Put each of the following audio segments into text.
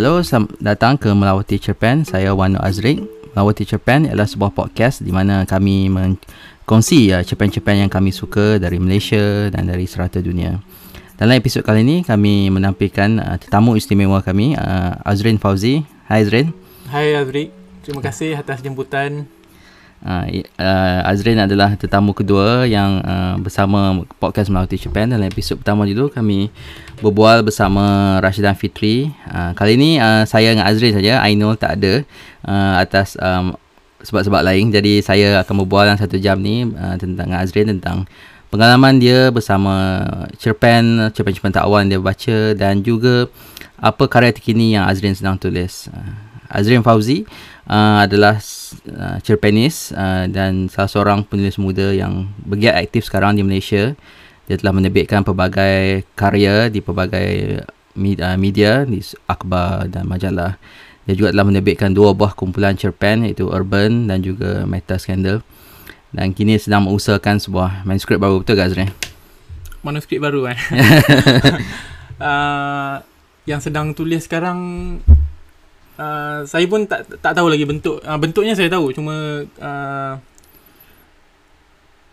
Halo, selamat datang ke Melawati Cerpen. Saya Wano Azrik. Melawati Cerpen adalah sebuah podcast di mana kami mengkongsi uh, cerpen-cerpen yang kami suka dari Malaysia dan dari serata dunia. Dalam episod kali ini, kami menampilkan uh, tetamu istimewa kami, uh, Azrin Fauzi. Hai Azrin. Hai Azrik. Terima kasih atas jemputan. Uh, Azrin adalah tetamu kedua yang uh, bersama podcast Melawati Japan dalam episod pertama dulu kami berbual bersama Rashidan Fitri. Uh, kali ini uh, saya dengan Azrin saja, Ainul tak ada uh, atas um, sebab-sebab lain. Jadi saya akan berbual dalam satu jam ni uh, tentang Azrin tentang pengalaman dia bersama cerpen, cerpen-cerpen takwan dia baca dan juga apa karya terkini yang Azrin sedang tulis. Uh, Azrin Fauzi uh, adalah uh, cerpenis uh, dan salah seorang penulis muda yang bergiat aktif sekarang di Malaysia. Dia telah menerbitkan pelbagai karya di pelbagai uh, media di akhbar dan majalah. Dia juga telah menerbitkan dua buah kumpulan cerpen iaitu Urban dan juga Meta Scandal. Dan kini sedang mengusahakan sebuah manuskrip baru. Betul tak Azrin? Manuskrip baru kan. uh, yang sedang tulis sekarang uh, saya pun tak tak tahu lagi bentuk uh, bentuknya saya tahu cuma uh,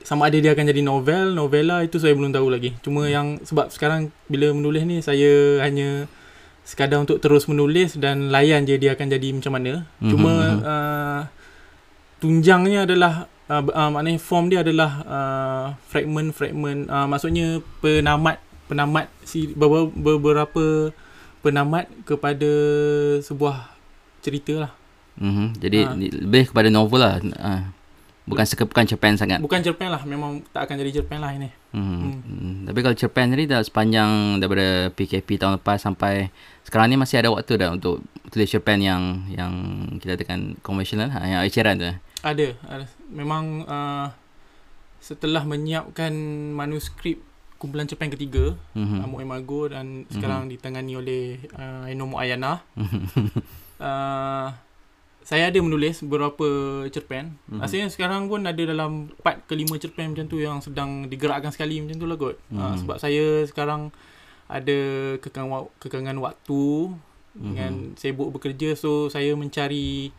sama ada dia akan jadi novel, novela itu saya belum tahu lagi. Cuma yang sebab sekarang bila menulis ni saya hanya sekadar untuk terus menulis dan layan je dia akan jadi macam mana. Mm-hmm. Cuma uh, tunjangnya adalah uh, uh, maknanya form dia adalah uh, fragment-fragment uh, maksudnya penamat penamat si beberapa, beberapa penamat kepada sebuah cerita lah. Mm-hmm. Jadi ha. lebih kepada novel lah. Ha. Bukan seka, bukan cerpen sangat. Bukan cerpen lah. Memang tak akan jadi cerpen lah ini. Mm-hmm. Hmm. Tapi kalau cerpen tadi dah sepanjang daripada PKP tahun lepas sampai sekarang ni masih ada waktu dah untuk tulis cerpen yang yang kita katakan konvensional, ha, yang eceran tu. Ada. ada. Memang uh, setelah menyiapkan manuskrip kumpulan cerpen ketiga mm-hmm. Amuk Emago dan mm-hmm. sekarang ditangani oleh uh, Enomo Ayana uh, saya ada menulis beberapa cerpen. Mm-hmm. Asalnya sekarang pun ada dalam 4 ke 5 cerpen macam tu yang sedang digerakkan sekali macam tu lah kot. Mm-hmm. Uh, sebab saya sekarang ada kekangan, kekangan waktu mm-hmm. dengan sibuk bekerja so saya mencari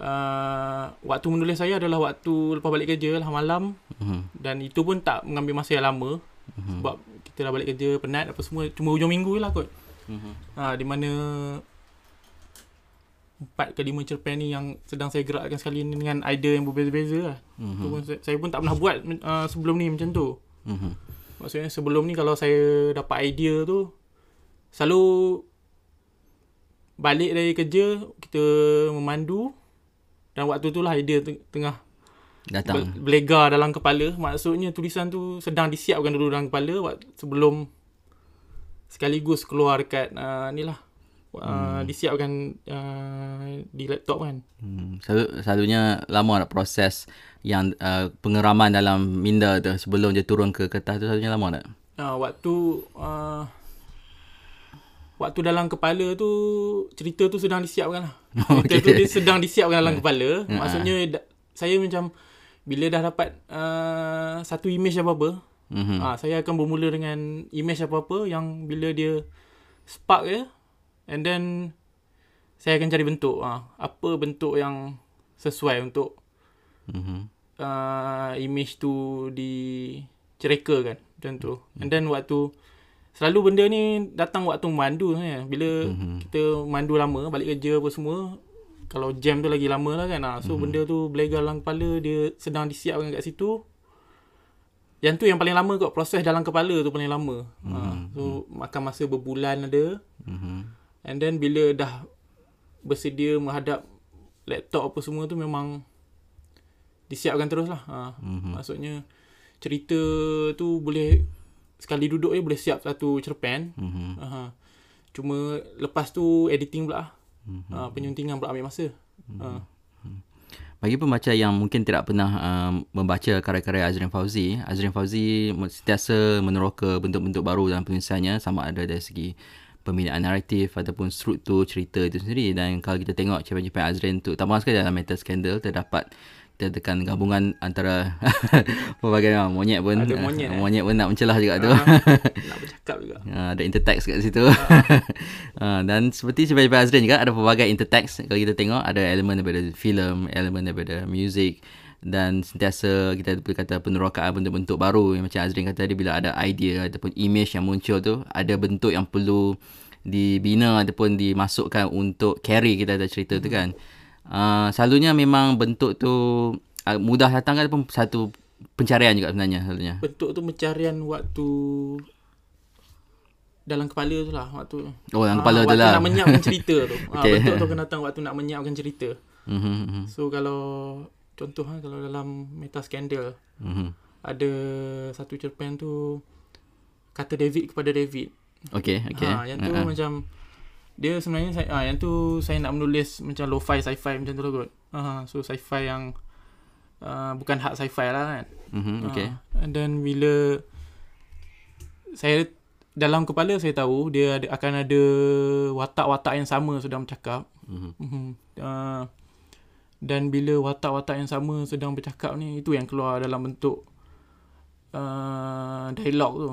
uh, waktu menulis saya adalah waktu lepas balik kerja lah malam mm-hmm. dan itu pun tak mengambil masa yang lama mm-hmm. sebab kita dah balik kerja penat apa semua cuma hujung minggu lah kot. Mm-hmm. Uh, di mana empat ke lima cerpen ni yang sedang saya gerakkan sekali ni dengan idea yang berbeza-beza lah. Mm-hmm. Pun saya, pun tak pernah buat uh, sebelum ni macam tu. Mm-hmm. Maksudnya sebelum ni kalau saya dapat idea tu selalu balik dari kerja kita memandu dan waktu tu lah idea tengah datang belegar dalam kepala. Maksudnya tulisan tu sedang disiapkan dulu dalam kepala sebelum sekaligus keluar dekat uh, ni lah uh, hmm. disiapkan uh, di laptop kan. Hmm. Selalu, selalunya lama nak proses yang uh, pengeraman dalam minda tu sebelum dia turun ke kertas tu selalunya lama tak? Uh, waktu uh, waktu dalam kepala tu cerita tu sedang disiapkan lah. Cerita okay. tu dia sedang disiapkan dalam kepala. Uh. Maksudnya da- saya macam bila dah dapat uh, satu image apa-apa, uh-huh. uh, saya akan bermula dengan image apa-apa yang bila dia spark je, And then saya akan cari bentuk uh, apa bentuk yang sesuai untuk mm-hmm. uh, image tu dicereka kan macam tu. Mm-hmm. And then waktu selalu benda ni datang waktu mandu ya. Bila mm-hmm. kita mandu lama balik kerja apa semua kalau jam tu lagi lama lah kan. Uh, so mm-hmm. benda tu belegar dalam kepala dia sedang disiapkan kat situ. Yang tu yang paling lama kot proses dalam kepala tu paling lama. Mm-hmm. Uh, so makan masa berbulan ada. Mm-hmm. And then bila dah bersedia menghadap laptop apa semua tu memang disiapkan terus lah. Ha. Mm-hmm. Maksudnya cerita tu boleh sekali duduk je boleh siap satu cerpen. Mm-hmm. Ha. Cuma lepas tu editing pula. Mm-hmm. Ha. Penyuntingan pula ambil masa. Mm-hmm. Ha. Bagi pembaca yang mungkin tidak pernah uh, membaca karya-karya Azrin Fauzi, Azrin Fauzi sentiasa meneroka bentuk-bentuk baru dalam penulisannya sama ada dari segi pembinaan naratif ataupun struktur cerita itu sendiri dan kalau kita tengok cerpen-cerpen Azrin tu tambah sekali dalam Metal Scandal terdapat kita tekan gabungan antara pelbagai uh, monyet pun Ada monyet, uh, eh? monyet pun nak mencelah juga tu. Ah, nak bercakap juga. Uh, ada intertext kat situ. uh, dan seperti sebab Azrin juga ada pelbagai intertext kalau kita tengok ada elemen daripada filem, elemen daripada music dan sentiasa kita boleh kata penerokaan bentuk-bentuk baru yang macam Azrin kata tadi bila ada idea ataupun image yang muncul tu ada bentuk yang perlu dibina ataupun dimasukkan untuk carry kita ada cerita tu kan. Uh, selalunya memang bentuk tu uh, mudah datang kan ataupun satu pencarian juga sebenarnya selalunya. Bentuk tu pencarian waktu dalam kepala tu lah waktu Oh, dalam Ah, kepala tu waktu lah. nak menyiapkan cerita tu. Okay. bentuk tu kena datang waktu nak menyiapkan cerita. Mhm, mhm, So kalau contoh ha, kalau dalam meta skandal mhm. ada satu cerpen tu kata David kepada David. Okay, okay. Ha, yang tu ah. macam dia sebenarnya saya ah yang tu saya nak menulis macam lo-fi sci-fi macam tu lah kot. Ha, so sci-fi yang uh, bukan hard sci-fi lah kan. Mhm, okay. Ah, and then bila saya dalam kepala saya tahu dia ada, akan ada watak-watak yang sama sedang bercakap. Mhm. Mm-hmm. Uh, dan bila watak-watak yang sama sedang bercakap ni itu yang keluar dalam bentuk uh, dialog tu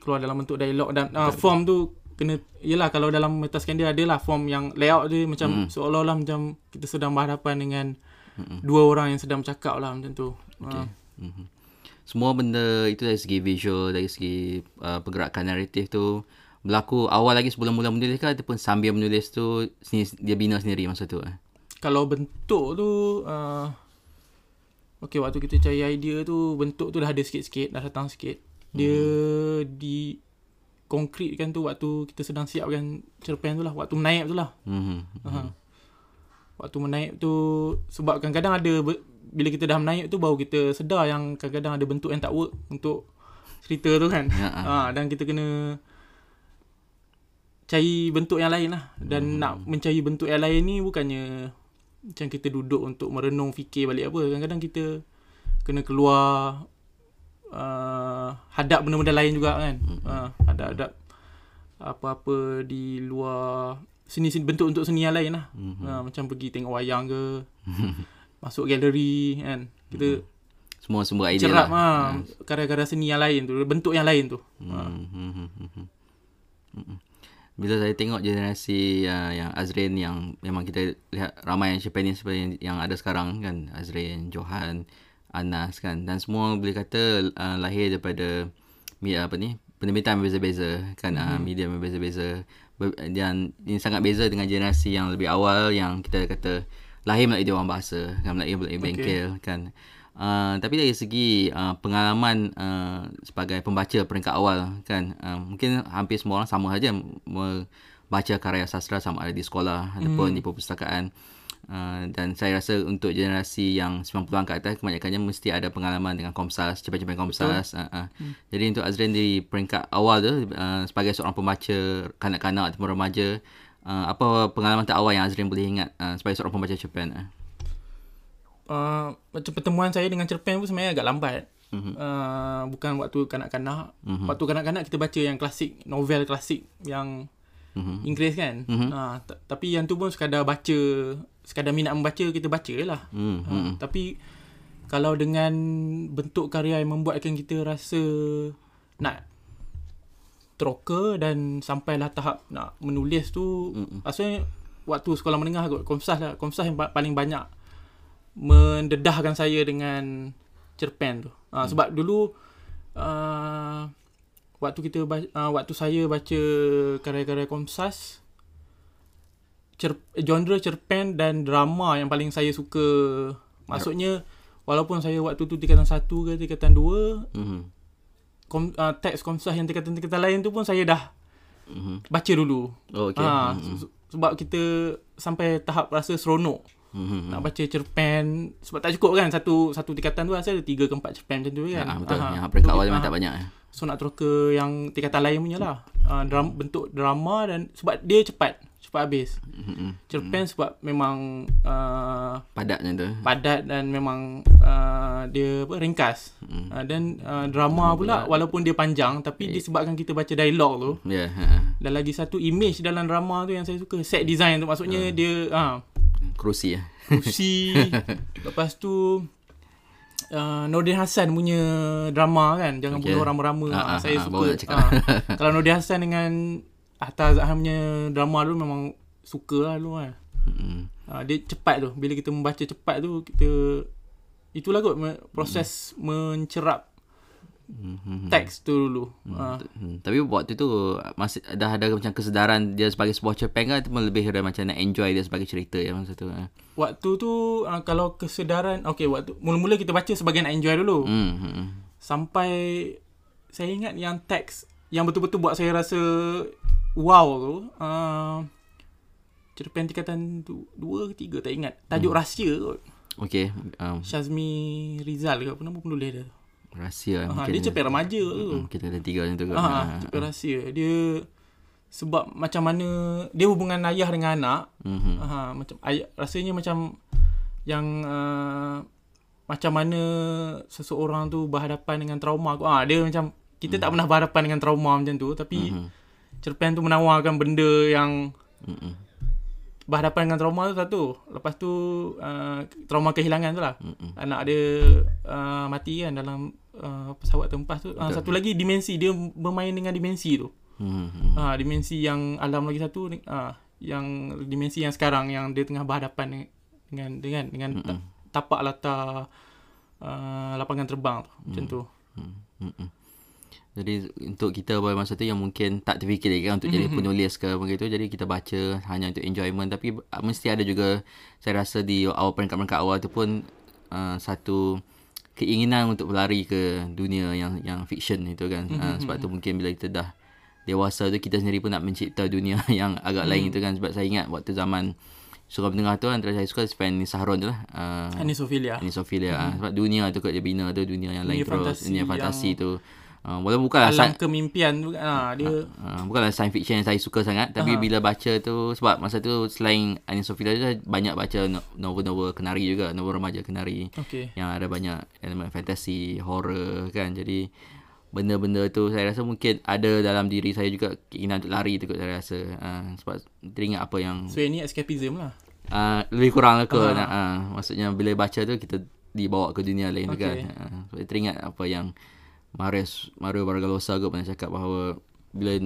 keluar dalam bentuk dialog dan uh, form tu kena yelah kalau dalam metascandia adalah form yang layout dia macam Mm. seolah-olah macam kita sedang berhadapan dengan Mm-mm. dua orang yang sedang bercakap lah macam tu. Okay. Uh, Mhm. Semua benda itu dari segi visual, dari segi uh, pergerakan naratif tu berlaku awal lagi sebelum mula menulis ke ataupun sambil menulis tu dia bina sendiri masa tu eh? Kalau bentuk tu uh, Okay waktu kita cari idea tu bentuk tu dah ada sikit-sikit dah datang sikit dia Hmm. di konkretkan tu waktu kita sedang siapkan cerpen tu lah waktu menaip tu lah Mhm. uh waktu menaip tu sebab kadang-kadang ada bila kita dah menaip tu baru kita sedar yang kadang-kadang ada bentuk yang tak work untuk cerita tu kan Ya, ha, dan kita kena cari bentuk yang lain lah dan hmm. nak mencari bentuk yang lain ni bukannya macam kita duduk untuk merenung fikir balik apa kadang-kadang kita kena keluar uh, hadap benda-benda lain juga kan. Uh, hadap-hadap apa-apa di luar seni, seni bentuk untuk seni yang lain lah. Uh, macam pergi tengok wayang ke masuk galeri kan. Kita Semua semua idea cerap lah. ah karya-karya seni yang lain tu bentuk yang lain tu. Hmm, Bila saya tengok generasi uh, yang Azrin yang memang kita lihat ramai yang Japanese seperti yang, yang ada sekarang kan Azrin, Johan, Anas kan. Dan semua boleh kata uh, lahir daripada mi- apa ni penerbitan berbeza-beza kan mm-hmm. uh, media berbeza-beza. Ber- dan ini sangat beza dengan generasi yang lebih awal yang kita kata lahir melalui dia orang bahasa kan melalui melalui bengkel kan Uh, tapi dari segi uh, pengalaman uh, sebagai pembaca peringkat awal kan uh, mungkin hampir semua orang sama saja membaca karya sastra sama ada di sekolah ataupun di perpustakaan uh, dan saya rasa untuk generasi yang 90-an ke atas kebanyakannya mesti ada pengalaman dengan Komsas cerpen-cerpen Komsas uh, uh. jadi untuk Azrin di peringkat awal tu uh, sebagai seorang pembaca kanak-kanak ataupun remaja uh, apa pengalaman terawal yang Azrin boleh ingat uh, sebagai seorang pembaca cerpen uh? Uh, macam pertemuan saya dengan cerpen pun sebenarnya agak lambat. Mhm. Mm-hmm. Uh, bukan waktu kanak-kanak. Mhm. Mm-hmm. Waktu kanak-kanak kita baca yang klasik, novel klasik yang Mhm. mm-hmm. Inggeris kan. Mhm. Mm-hmm. Uh, t- tapi yang tu pun sekadar baca, sekadar minat membaca kita baca lah. Hmm, hmm, Uh, tapi kalau dengan bentuk karya yang membuatkan kita rasa nak teroka dan sampailah tahap nak menulis tu Mm-mm. maksudnya waktu sekolah menengah kot Komsas lah Komsas yang pa- paling banyak mendedahkan saya dengan cerpen tu uh, sebab dulu uh, waktu kita ba- uh, waktu saya baca karya-karya Komsas cer- genre cerpen dan drama yang paling saya suka maksudnya walaupun saya waktu tu tingkatan 1 ke tingkatan 2 Mhm. kom, uh, teks Komsas yang tingkatan-tingkatan lain tu pun saya dah Mhm. baca dulu Oh, okay. Ha, Mhm. se- sebab kita sampai tahap rasa seronok Mhm. nak baca cerpen sebab tak cukup kan satu satu tingkatan tu rasa ada 3 ke 4 cerpen macam tu kan. Ah, betul. Aha. Yang peringkat awal kita- memang ah, tak banyak. eh. So nak terus ke yang tingkatan lain punya lah. Uh, dram, bentuk drama dan sebab dia cepat, cepat habis. Mhm. Cerpen sebab memang uh, Padat tu. padat dan memang uh, dia apa ringkas. Mhm. Uh, dan uh, drama pula walaupun dia panjang tapi disebabkan kita baca dialog tu Ya. ha. dan lagi satu image dalam drama tu yang saya suka set design tu maksudnya dia ha Kerusi ya. kursi lepas tu uh, Nordin Hassan punya drama kan jangan Okay. bunuh rama-rama. Ah, uh, ah, saya ah, suka. nak uh, kalau Nordin Hassan dengan Atta Azhar punya drama tu memang suka lah dulu kan Mm. uh, dia cepat tu. Bila kita membaca cepat tu kita itulah kot me- proses mencerap Mhm. teks tu dulu uh, Hmm, tapi waktu tu masih dah ada macam kesedaran dia sebagai sebuah cerpen kan ataupun lebih ada macam nak enjoy dia sebagai cerita ya masa tu. eh? waktu tu uh, kalau kesedaran okey waktu mula-mula kita baca sebagai nak enjoy dulu Hmm. hmm. sampai saya ingat yang teks yang betul-betul buat saya rasa wow tu uh, cerpen tingkatan tu, dua ke tiga tak ingat tajuk hmm. rahsia kot Okey, um, Syazmi Rizal ke apa nama penulis dia tu rahsia ha, mungkin. dia cerpen remaja tu Hmm, kita ada tiga macam tu kot. ha, Ha. cerpen rahsia dia sebab macam mana dia hubungan ayah dengan anak Mhm. ha, macam ayah, rasanya macam yang uh, macam mana seseorang tu berhadapan dengan trauma ah dia macam kita tak pernah berhadapan dengan trauma macam tu tapi Mhm. cerpen tu menawarkan benda yang Mhm. berhadapan dengan trauma tu satu lepas tu uh, trauma kehilangan tu lah Mhm. anak dia uh, mati kan dalam uh, pesawat tempah tu uh, satu lagi dimensi dia bermain dengan dimensi tu. Mhm. uh, dimensi yang alam lagi satu uh, yang dimensi yang sekarang yang dia tengah berhadapan dengan dengan dengan ta- tapak latar uh, lapangan terbang tu macam tu. Mm-mm. Jadi untuk kita pada masa tu yang mungkin tak terfikir lagi kan untuk jadi penulis ke begitu jadi kita baca hanya untuk enjoyment tapi mesti ada juga saya rasa di awal peringkat-peringkat awal tu pun uh, satu keinginan untuk berlari ke dunia yang yang fiction itu kan. Uh, sebab tu mungkin bila kita dah dewasa tu kita sendiri pun nak mencipta dunia yang agak lain itu kan. Sebab saya ingat waktu zaman Surah Pendengar tu antara saya suka Sven Saharon tu lah. Uh, Anisophilia Anisophilia mm-hmm. sebab dunia tu kot dia bina tu dunia yang lain Dunia terus fantasi dunia fantasi yang- tu uh, walaupun bukanlah alam sci- kemimpian tu kan ah, dia uh, bukanlah science fiction yang saya suka sangat tapi bila baca tu sebab masa tu selain Anisophilia tu saya banyak baca no- novel-novel kenari juga novel remaja kenari. Okey. Yang ada banyak elemen fantasi horror kan jadi benda-benda tu saya rasa mungkin ada dalam diri saya juga keinginan untuk lari tu kot saya rasa. Uh, sebab teringat apa yang so ini escapism lah? Uh, lebih kurang lah kot nak, uh, maksudnya bila baca tu kita dibawa ke dunia lain okay. kan. Okay. uh, so, teringat apa yang Marius Mario Vargalosa kot pernah cakap bahawa bila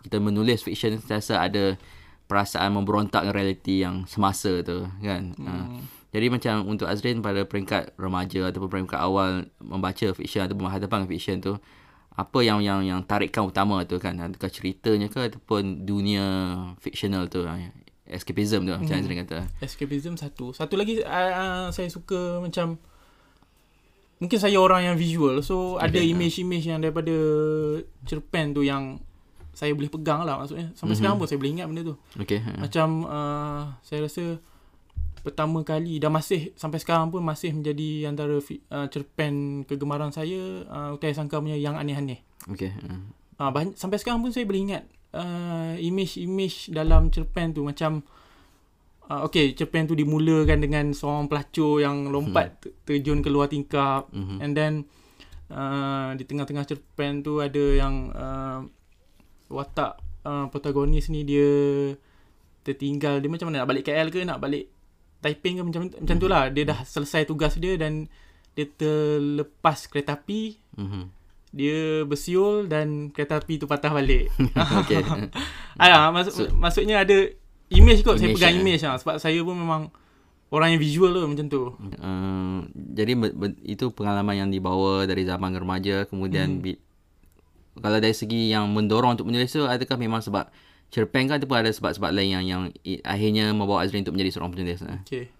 kita menulis fiction saya rasa ada perasaan memberontak dengan realiti yang semasa tu kan? Hmm. uh, jadi macam untuk Azrin pada peringkat remaja ataupun peringkat awal membaca fiction ataupun berhadapan dengan fiction tu apa yang yang yang tarikan utama tu kan? Adakah ceritanya ke ataupun dunia fictional tu ah, escapism tu macam Azrin kata. Escapism satu. Satu lagi uh, uh, saya suka macam mungkin saya orang yang visual so okay, ada image-image yang daripada cerpen tu yang saya boleh pegang lah maksudnya sampai mm-hmm. sekarang pun saya boleh ingat benda tu okey ha. macam uh, saya rasa pertama kali dan masih sampai sekarang pun masih menjadi antara uh, cerpen kegemaran saya uh, Utai Sangka punya yang aneh-aneh okey ha. uh, banyak, sampai sekarang pun saya boleh ingat uh, image-image dalam cerpen tu macam uh, okay cerpen tu dimulakan dengan seorang pelacur yang lompat hmm. terjun ke luar tingkap Mhm. and then uh, di tengah-tengah cerpen tu ada yang uh, watak uh, protagonis ni dia tertinggal dia macam mana nak balik KL ke nak balik Taiping ke macam macam tu lah dia dah selesai tugas dia dan dia terlepas kereta api Mhm. dia bersiul dan kereta api tu patah balik. okey ah, maksud, so, maksudnya ada image kot saya Image, pegang eh. image lah sebab saya pun memang orang yang visual tu macam tu. Uh, jadi be- be- itu pengalaman yang dibawa dari zaman remaja kemudian hmm. bi- kalau dari segi yang mendorong untuk menulis tu adakah memang sebab cerpen kan ataupun ada sebab-sebab lain yang yang i- akhirnya membawa Azrin untuk menjadi seorang penulis uh. Okey.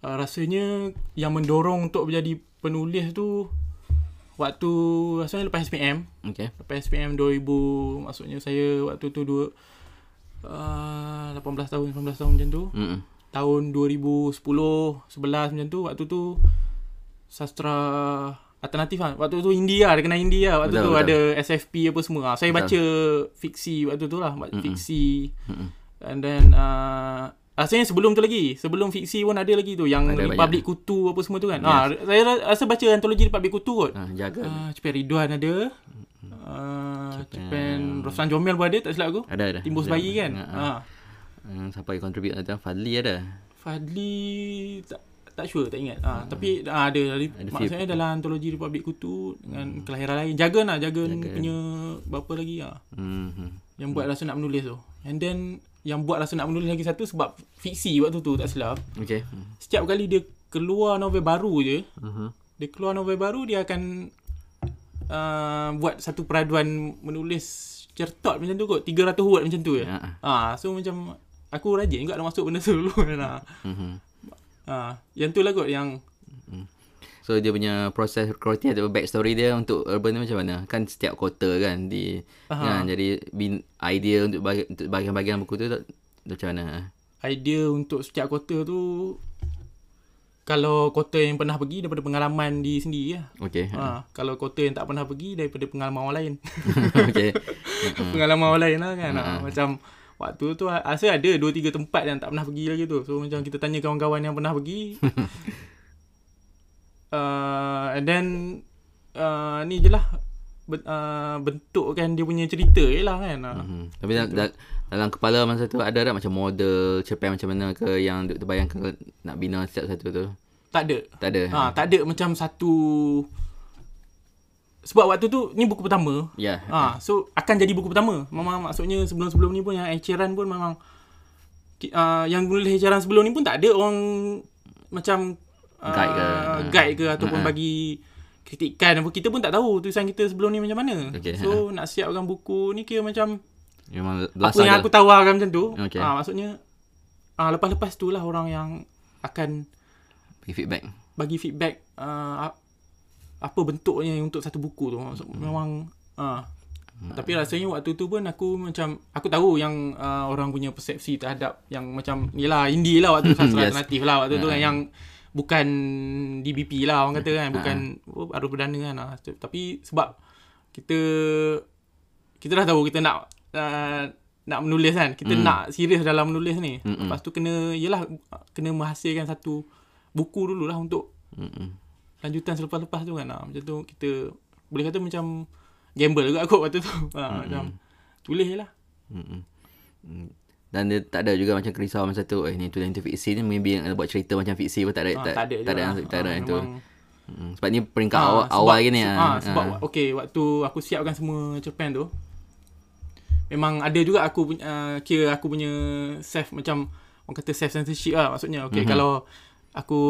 Uh, rasanya yang mendorong untuk menjadi penulis tu waktu rasanya lepas SPM, okey lepas SPM 2000 maksudnya saya waktu tu dua uh, 18 tahun 19 tahun macam tu. hmm tahun 2010 11 macam tu waktu tu sastra alternatif kan waktu tu India ada kena India. Waktu Betul, tu betul. ada SFP apa semua. Saya Betul. baca fiksi waktu tu lah. Mm fiksi. Mm-mm. and then uh, Rasanya sebelum tu lagi. Sebelum fiksi pun ada lagi tu Yang Ada Republic Kutu apa semua tu kan. Yes. ha, Saya ra- rasa baca antologi Republic Kutu kot. Uh, jaga. Uh, Cepen Ridwan ada uh, Cepen Roslan Jomel pun ada Tak silap aku? Ada ada. Timbus bayi kan? Uh, ha. uh, siapa yang contribute ada Fadli ada. Fadli tak, tak sure tak ingat. Ah tapi ah, ada Ada. Maksudnya dalam antologi Republik Kutu dengan kelahiran lain. Jaga lah jaga, punya berapa lagi ah. Hmm. yang buat rasa nak menulis tu. And then yang buat rasa nak menulis lagi satu sebab fiksi waktu tu tak silap. Okay. setiap kali dia keluar novel baru je Uh-huh. dia keluar novel baru dia akan uh, buat satu peraduan menulis certot macam tu kot 300 word macam tu je ah so macam aku rajin juga nak masuk benda tu dulu kan ah Mhm. yang tu lah kot yang So dia punya proses recruiting atau backstory dia untuk urban ni macam mana? Kan setiap kota kan di Aha. kan jadi bin, idea untuk bagi, untuk bahagian-bahagian buku tu tak, macam mana? idea untuk setiap kota tu kalau kota yang pernah pergi daripada pengalaman di sendiri lah. Okay. Ha, kalau kota yang tak pernah pergi daripada pengalaman orang lain. okay. pengalaman orang lain lah kan. Ha, macam waktu tu rasa ada 2 3 tempat yang tak pernah pergi lagi tu. So macam kita tanya kawan-kawan yang pernah pergi. uh, and then uh, ni je lah ben, uh, bentukkan dia punya cerita je lah kan. Ha. Hmm. Tapi dalam, dalam, dalam kepala masa tu ada tak macam model cerpen macam mana ke yang duk terbayangkan nak bina setiap satu tu? Tak ada. Tak ada. Ha, tak ada macam satu sebab waktu tu ni buku pertama. Ya. Ha, so akan jadi buku pertama. Memang maksudnya sebelum-sebelum ni pun yang eceran pun memang uh, yang nulis eceran sebelum ni pun tak ada orang macam uh, Guide ke? guide ke ataupun bagi kritikan apa kita pun tak tahu tulisan kita sebelum ni macam mana. Okey, so nak siapkan buku ni kira macam Memang apa yang aku tawarkan macam tu. Okey. Ha, maksudnya uh, lepas-lepas tu lah orang yang akan Bagi feedback. bagi feedback uh, ap- apa bentuknya untuk satu buku tu Maksud, Hmm. memang uh, tapi rasanya waktu tu pun aku macam aku tahu yang uh, orang punya persepsi terhadap yang macam ni lah indie lah waktu sastra Yes. alternatif lah waktu tu Ha. kan yang bukan DBP lah orang kata kan Ha. bukan oh, baru perdana kan ah. tapi sebab kita kita dah tahu kita nak uh, nak menulis kan kita Hmm. nak serius dalam menulis ni Mm-mm. lepas tu kena yalah kena menghasilkan satu buku dulu lah untuk Mm-mm. lanjutan selepas-lepas tu kan ha, macam tu kita boleh kata macam gamble juga kot waktu tu ha, macam tulis je lah Mm-mm. Mm. Dan dia tak ada juga macam kerisauan masa tu Eh ni tulis itu fiksi ni Maybe nak buat cerita macam fiksi pun tak ada ha, tak, tak ada tak ada, tak ada Ha, yang tu Mm, Sebab ni peringkat Ah, awal, sebab- awal gini ah. ah, sebab Ah. okey waktu aku siapkan semua cerpen tu memang ada juga aku punya uh, kira aku punya self macam orang kata self censorship lah maksudnya okey mm-hmm. kalau aku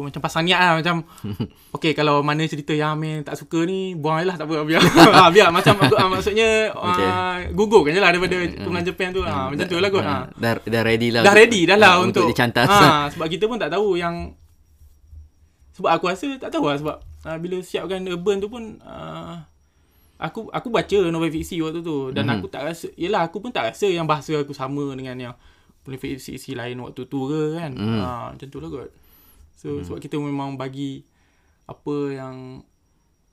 macam pasang niat lah macam okey kalau mana cerita yang Amir tak suka ni buang lah tak apa biar ha, biar macam aku ah, maksudnya Okey. uh, gugurkan je lah daripada pengalaman cerpen tu ha, macam tu lah kot ha. Ah, dah, dah ready lah dah untuk- ready dah lah ah, untuk, dicantas ha, sebab kita pun tak tahu yang sebab aku rasa tak tahu lah sebab uh, bila siapkan urban tu pun uh, aku aku baca novel fiksi waktu tu dan Mhm. aku tak rasa yalah aku pun tak rasa yang bahasa aku sama dengan yang novel fiksi lain waktu tu ke kan Mhm. ha, macam tu lah kot so sebab kita memang bagi apa yang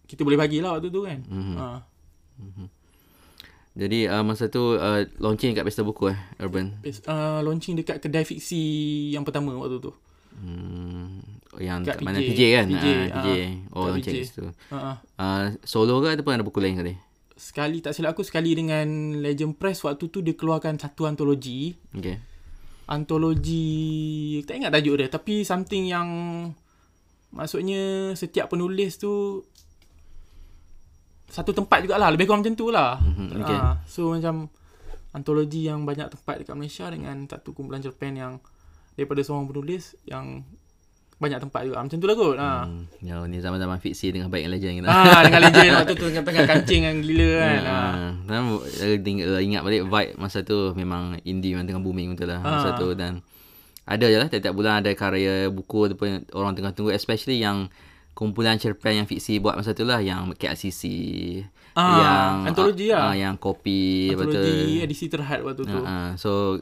kita boleh bagilah waktu tu kan Mhm. ha. Jadi uh, masa tu uh, launching kat Pesta Buku eh Urban. uh, launching dekat kedai fiksi yang pertama waktu tu Hmm, yang Kat mana PJ. PJ kan? PJ, Ah, ah. PJ. Oh Kat launching PJ. kat situ. ha, ha. Uh, solo ke ataupun ada buku lain kali? sekali tak silap aku sekali dengan Legend Press waktu tu dia keluarkan satu antologi Okay. antologi tak ingat tajuk dia tapi something yang maksudnya setiap penulis tu satu tempat jugalah lebih kurang macam tu lah Mhm, okay. Ah, so macam antologi yang banyak tempat dekat Malaysia dengan satu kumpulan cerpen yang daripada seorang penulis yang banyak tempat juga macam tu lah kot ah. Hmm, ya, ni zaman-zaman fiksi dengan baik legend kita. ah dengan legend waktu tu tengah-tengah kancing yang gila kan ah. Ah, dan uh, ingat balik vibe masa tu memang indie memang tengah booming betul lah masa Ah. tu dan ada je lah tiap-tiap bulan ada karya buku ataupun orang tengah tunggu especially yang kumpulan cerpen yang fiksi buat masa tu lah yang KLCC Ah, yang antologi lah. ah, yang kopi antologi betul edisi terhad waktu tu uh, so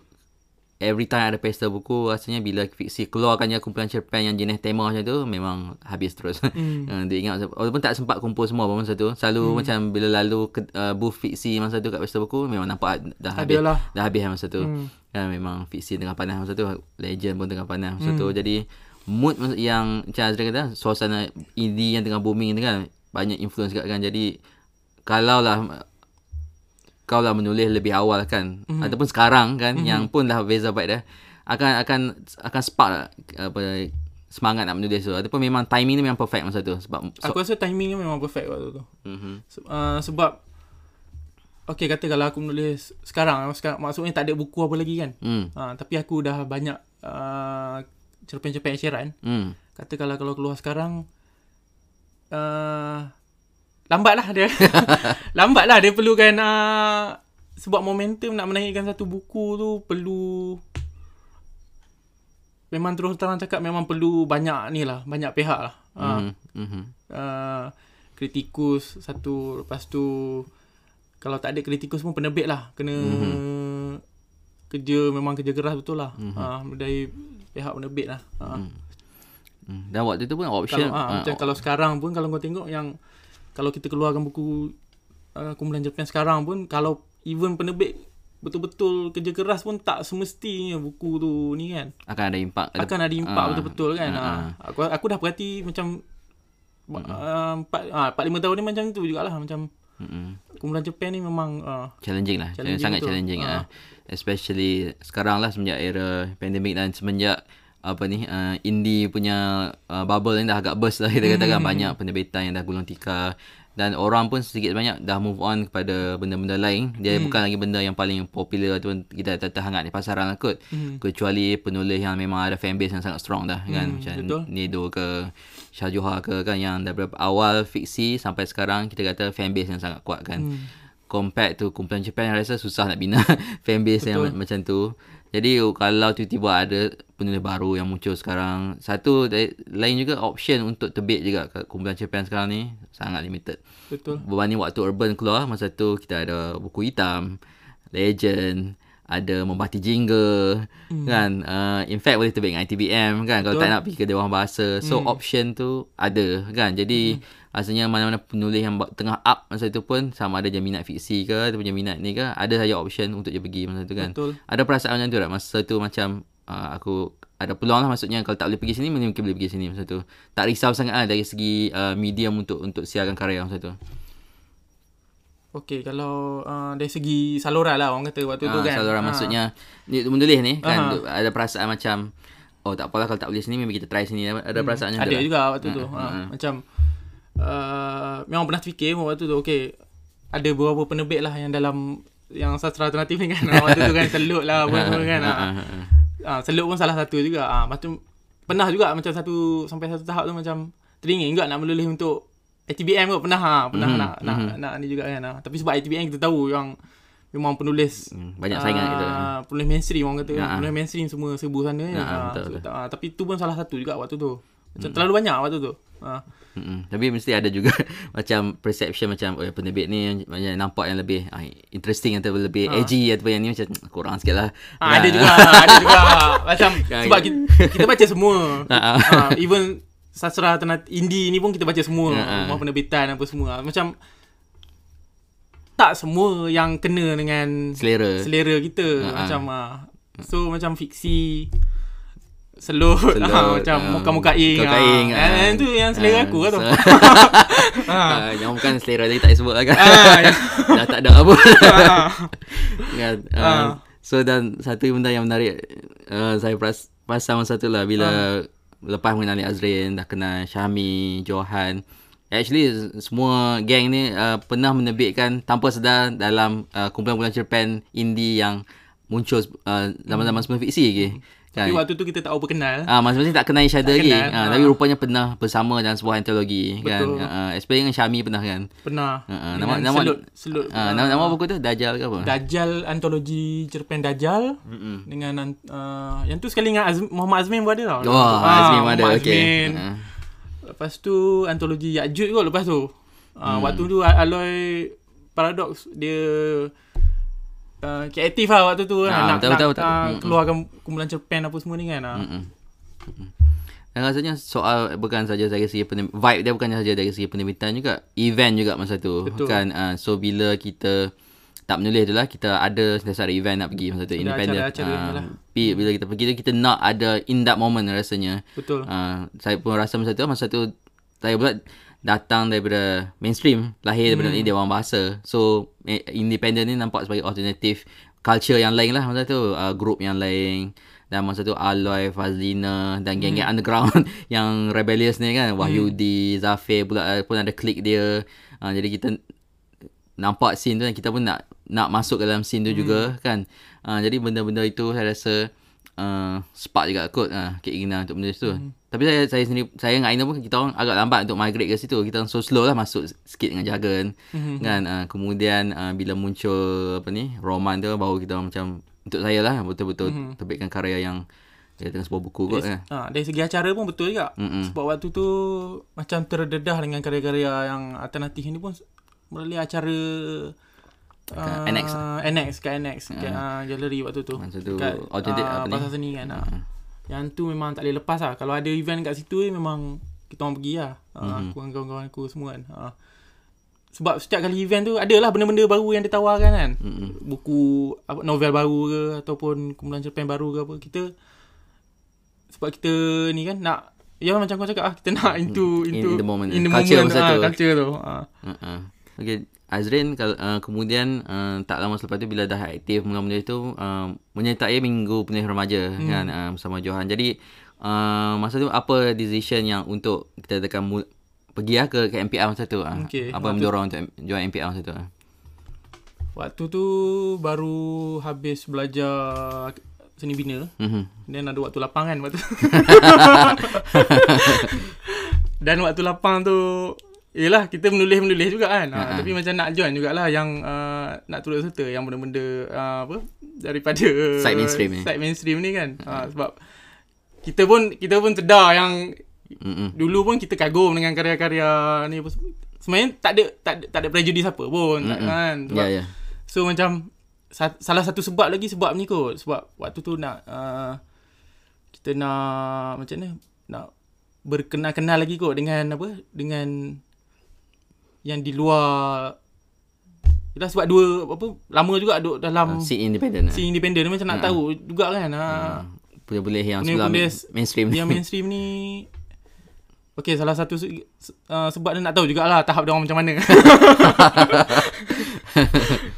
every time ada pesta buku rasanya bila fiksi keluarkan je kumpulan cerpen yang jenis tema macam tu memang habis terus. Uh, dia ingat walaupun tak sempat kumpul semua pun masa tu selalu macam bila lalu ke, uh, booth fiksi masa tu kat pesta buku memang nampak dah habis. Adalah. dah habis lah masa tu. Hmm. kan memang fiksi tengah panas masa tu legend pun tengah panas masa tu. Jadi mood yang macam Azri kata suasana indie yang tengah booming ni kan banyak influence kat kan. Jadi kalau lah kau lah menulis lebih awal kan mm-hmm. ataupun sekarang kan mm-hmm. yang pun dah beza vibe dah akan akan akan spark lah, apa semangat nak menulis tu ataupun memang timing ni memang perfect masa tu sebab so, Aku rasa timing ni memang perfect waktu tu. mm-hmm. Se- uh, sebab Okay kata kalau aku menulis sekarang, sekarang maksudnya tak ada buku apa lagi kan. mm. Uh, tapi aku dah banyak uh, cerpen-cerpen eceran. Mm. Kata kalau kalau keluar sekarang uh, lambat lah dia. lambat lah dia perlukan uh, sebab momentum nak menaikkan satu buku tu perlu memang terus terang cakap memang perlu banyak ni lah, banyak pihak lah. Uh, Mm. Mm-hmm. uh, kritikus satu lepas tu kalau tak ada kritikus pun penerbit lah kena mm-hmm. kerja memang kerja keras betul lah mm-hmm. uh, dari pihak penerbit lah uh. Mm. Dan waktu tu pun kalau option uh, ah, macam kalau sekarang pun kalau kau tengok yang kalau kita keluarkan buku uh, kumpulan cerpen sekarang pun kalau even penerbit betul-betul kerja keras pun tak semestinya buku tu ni kan akan ada impak akan ada impak Ah. betul-betul kan. Ha. ah. Aku aku dah perhati macam uh, empat ah empat lima tahun ni macam tu jugalah macam Mm-mm. kumpulan Jepun ni memang uh, challenging lah Challenging sangat betul. challenging Ah. ah. especially sekarang lah semenjak era pandemik dan semenjak apa ni uh, indie punya uh, bubble ni dah agak burst lah kita katakan Hmm. banyak penerbitan yang dah gulung tikar dan orang pun sedikit banyak dah move on kepada benda-benda lain dia Hmm. bukan lagi benda yang paling popular tu kita terhangat di pasaran lah kot Hmm. kecuali penulis yang memang ada fanbase yang sangat strong dah kan Hmm, macam betul. Nido ke Shah Johar ke kan yang daripada awal fiksi sampai sekarang kita kata fanbase yang sangat kuat kan Hmm. compared to kumpulan Japan yang rasa susah nak bina fanbase yang Betul. macam tu. Jadi kalau tiba-tiba ada penulis baru yang muncul sekarang, satu dari, lain juga option untuk terbit juga kumpulan Japan sekarang ni sangat limited. betul. Berbanding waktu Urban keluar, masa tu kita ada buku hitam, Legend, ada Membati Jingga hmm. kan. Uh, in fact boleh terbit dengan ITBM kan kalau Betul. tak nak pergi ke Dewan Bahasa. So hmm. option tu ada kan. Jadi hmm. Rasanya mana-mana penulis yang tengah up masa tu pun sama ada dia minat fiksi ke ataupun dia minat ni ke ada saja option untuk dia pergi masa tu kan. Betul. Ada perasaan macam tu tak masa tu macam uh, aku ada peluang lah maksudnya kalau tak boleh pergi sini mungkin boleh pergi sini masa tu. Tak risau sangat lah dari segi uh, medium untuk untuk siarkan karya masa tu. Okey, kalau uh, dari segi saluran lah orang kata waktu tu Ah, kan. Saluran Ah. maksudnya ni menulis ni kan du- ada perasaan macam oh tak apalah kalau tak boleh sini maybe kita try sini ada perasaan macam Hmm. ada tu. tak? juga waktu tu. Ha, macam uh, memang pernah fikir waktu tu okey ada beberapa penerbit lah yang dalam yang sastra alternatif ni kan. waktu tu kan selut lah apa semua kan. Ah, Ha. ah, ah. Ah, selut pun salah satu juga. Ah, macam pernah juga macam satu sampai satu tahap tu macam teringin juga nak menulis untuk ATBM kot pernah ha, pernah Mhm, nak nak nak ni juga kan. Ah, tapi sebab ATBM kita tahu yang memang penulis Hmm, banyak saingan kita. ah, penulis mainstream orang kata Ya, ah. penulis mainstream semua serbu sana Ya. Ah, betul, so, betul. ah, tapi tu pun salah satu juga waktu tu. Macam terlalu banyak waktu tu. Ah, Mm-mm. Tapi mesti ada juga macam perception macam oh, penerbit ni macam nampak yang lebih ah, interesting atau lebih edgy ataupun yang ni macam kurang sikit lah. Ah, ada juga, ada juga. Macam Kan, sebab kan. kita, kita baca semua. Ah, even sastra alternatif indie ni pun kita baca semua. Ah. Rumah penerbitan apa semua. Macam tak semua yang kena dengan Selera. selera kita ah. macam ah. So macam fiksi Selut, Selut, ah, Macam ah, muka-mukaing muka-mukaing, ah. ah. Itu yang selera Ah, aku lah tu so- Ah, yang bukan selera tadi tak sebut lah kan. Ya. Dah tak ada apa. Ah. kan. Uh, so dan satu benda yang menarik uh, saya peras, pasal masa tu lah bila Ah. lepas mengenali Azrin, dah kenal Syahmi, Johan. Actually semua geng ni uh, pernah menerbitkan tanpa sedar dalam uh, kumpulan-kumpulan cerpen indie yang muncul uh, zaman-zaman sebelum fiksi lagi. Kan? Tapi waktu tu kita tak apa kenal Ah, maksudnya tak kenal each other Tak lagi. kenal, Ah, ah. tapi rupanya pernah bersama dalam sebuah antologi kan. Betul. Ah, especially dengan Syami pernah kan. Pernah Ah, ah, nama- nama- Selut, selut Ah, nama nama buku tu Dajjal ke apa? Dajjal antologi cerpen Dajjal Mm-mm. dengan uh, yang tu sekali dengan Azm, Muhammad Azmin pun ada tau. Oh, Ah, Azmi ada. Okey. Azmin. Ah. Lepas tu antologi Yakjud kot lepas tu. Uh, Waktu tu Aloy Paradox dia uh, kreatif lah waktu tu kan. Ah, nak betul, nak betul. ah, Mm-mm. keluarkan kumpulan cerpen apa semua ni kan. ah. Mm-mm. Mm-mm. Dan rasanya soal bukan saja dari segi penerb- vibe dia bukan saja dari segi penerbitan juga event juga masa tu Betul. kan uh, so bila kita tak menulis tu lah kita ada sentiasa ada event nak pergi masa tu independent Ah, ni lah. bila kita pergi tu kita nak ada in that moment rasanya Betul. Uh, saya pun rasa masa tu masa tu saya pula datang daripada mainstream lahir daripada hmm. Dewan Bahasa so eh, independent ni nampak sebagai alternative culture yang lain lah masa tu uh, group yang lain dan masa tu Aloy, Fazlina dan geng-geng underground yang rebellious ni kan Wahyudi, Zafir pula uh, pun ada klik dia. Uh, jadi kita nampak scene tu dan kita pun nak nak masuk dalam scene tu juga kan. Uh, jadi benda-benda itu saya rasa uh, spark juga kot uh, keinginan untuk benda tu. Tapi saya saya sendiri saya dengan Aina pun kita orang agak lambat untuk migrate ke situ. Kita orang so slow lah masuk sikit dengan Jagan. Kan uh, kemudian uh, bila muncul apa ni roman tu baru kita orang macam untuk saya lah betul-betul terbitkan karya yang dia tengah sebuah buku kot kan. Ha, dari segi acara pun betul juga. Mm-mm. Sebab waktu tu macam terdedah dengan karya-karya yang alternatif ni pun melalui acara uh, Annex. Annex kat Annex kat uh, galeri waktu tu. Masa tu kat authentic ah, apa ni? pasar seni kan. Uh. Yang tu memang tak boleh lepas lah. Kalau ada event kat situ memang kita orang pergi lah. Uh, Mhm. Aku dengan kawan-kawan aku semua kan. Uh. Sebab setiap kali event tu adalah benda-benda baru yang ditawarkan kan. Mm-mm. Buku apa novel baru ke ataupun kumpulan cerpen baru ke apa. Kita sebab kita ni kan nak ya macam kau cakap ah kita nak into In- into in the moment. in the Culture moment ah, tu. culture tu. Ah. Uh-uh. Okay. Azrin uh, kemudian uh, tak lama selepas tu bila dah aktif mula-mula itu uh, menyertai Minggu Penuh Remaja hmm. kan uh, bersama Johan. Jadi uh, masa tu apa decision yang untuk kita tekan mul- pergi lah ke, ke MPR masa tu? Uh, Okey, apa yang mendorong untuk join MPR masa tu? Uh? Waktu tu baru habis belajar seni bina. Mm-hmm. Dan ada waktu lapang kan waktu Dan waktu lapang tu Yelah kita menulis-menulis juga kan ha, Ha-ha. Tapi macam nak join jugalah Yang uh, nak turut serta Yang benda-benda uh, Apa Daripada Side mainstream ni. Side mainstream ni kan ha, Sebab Kita pun Kita pun sedar yang Mm-mm. Dulu pun kita kagum dengan karya-karya ni apa. Sebenarnya tak ada tak ada, tak ada prejudice apa pun tak, Mm-mm. kan. Ya, Sebab, ya. So macam sa- salah satu sebab lagi sebab ni kot. Sebab waktu tu nak uh, kita nak macam mana nak berkenal-kenal lagi kot dengan apa dengan yang di luar Yelah sebab dua apa lama juga duduk dalam Scene independent. si independent ni macam nak tahu juga kan. Ha. Boleh-boleh yang Boleh- sebelah boleh main- mainstream ni. Yang mainstream ni Okay salah satu uh, sebab dia nak tahu jugalah tahap dia orang macam mana.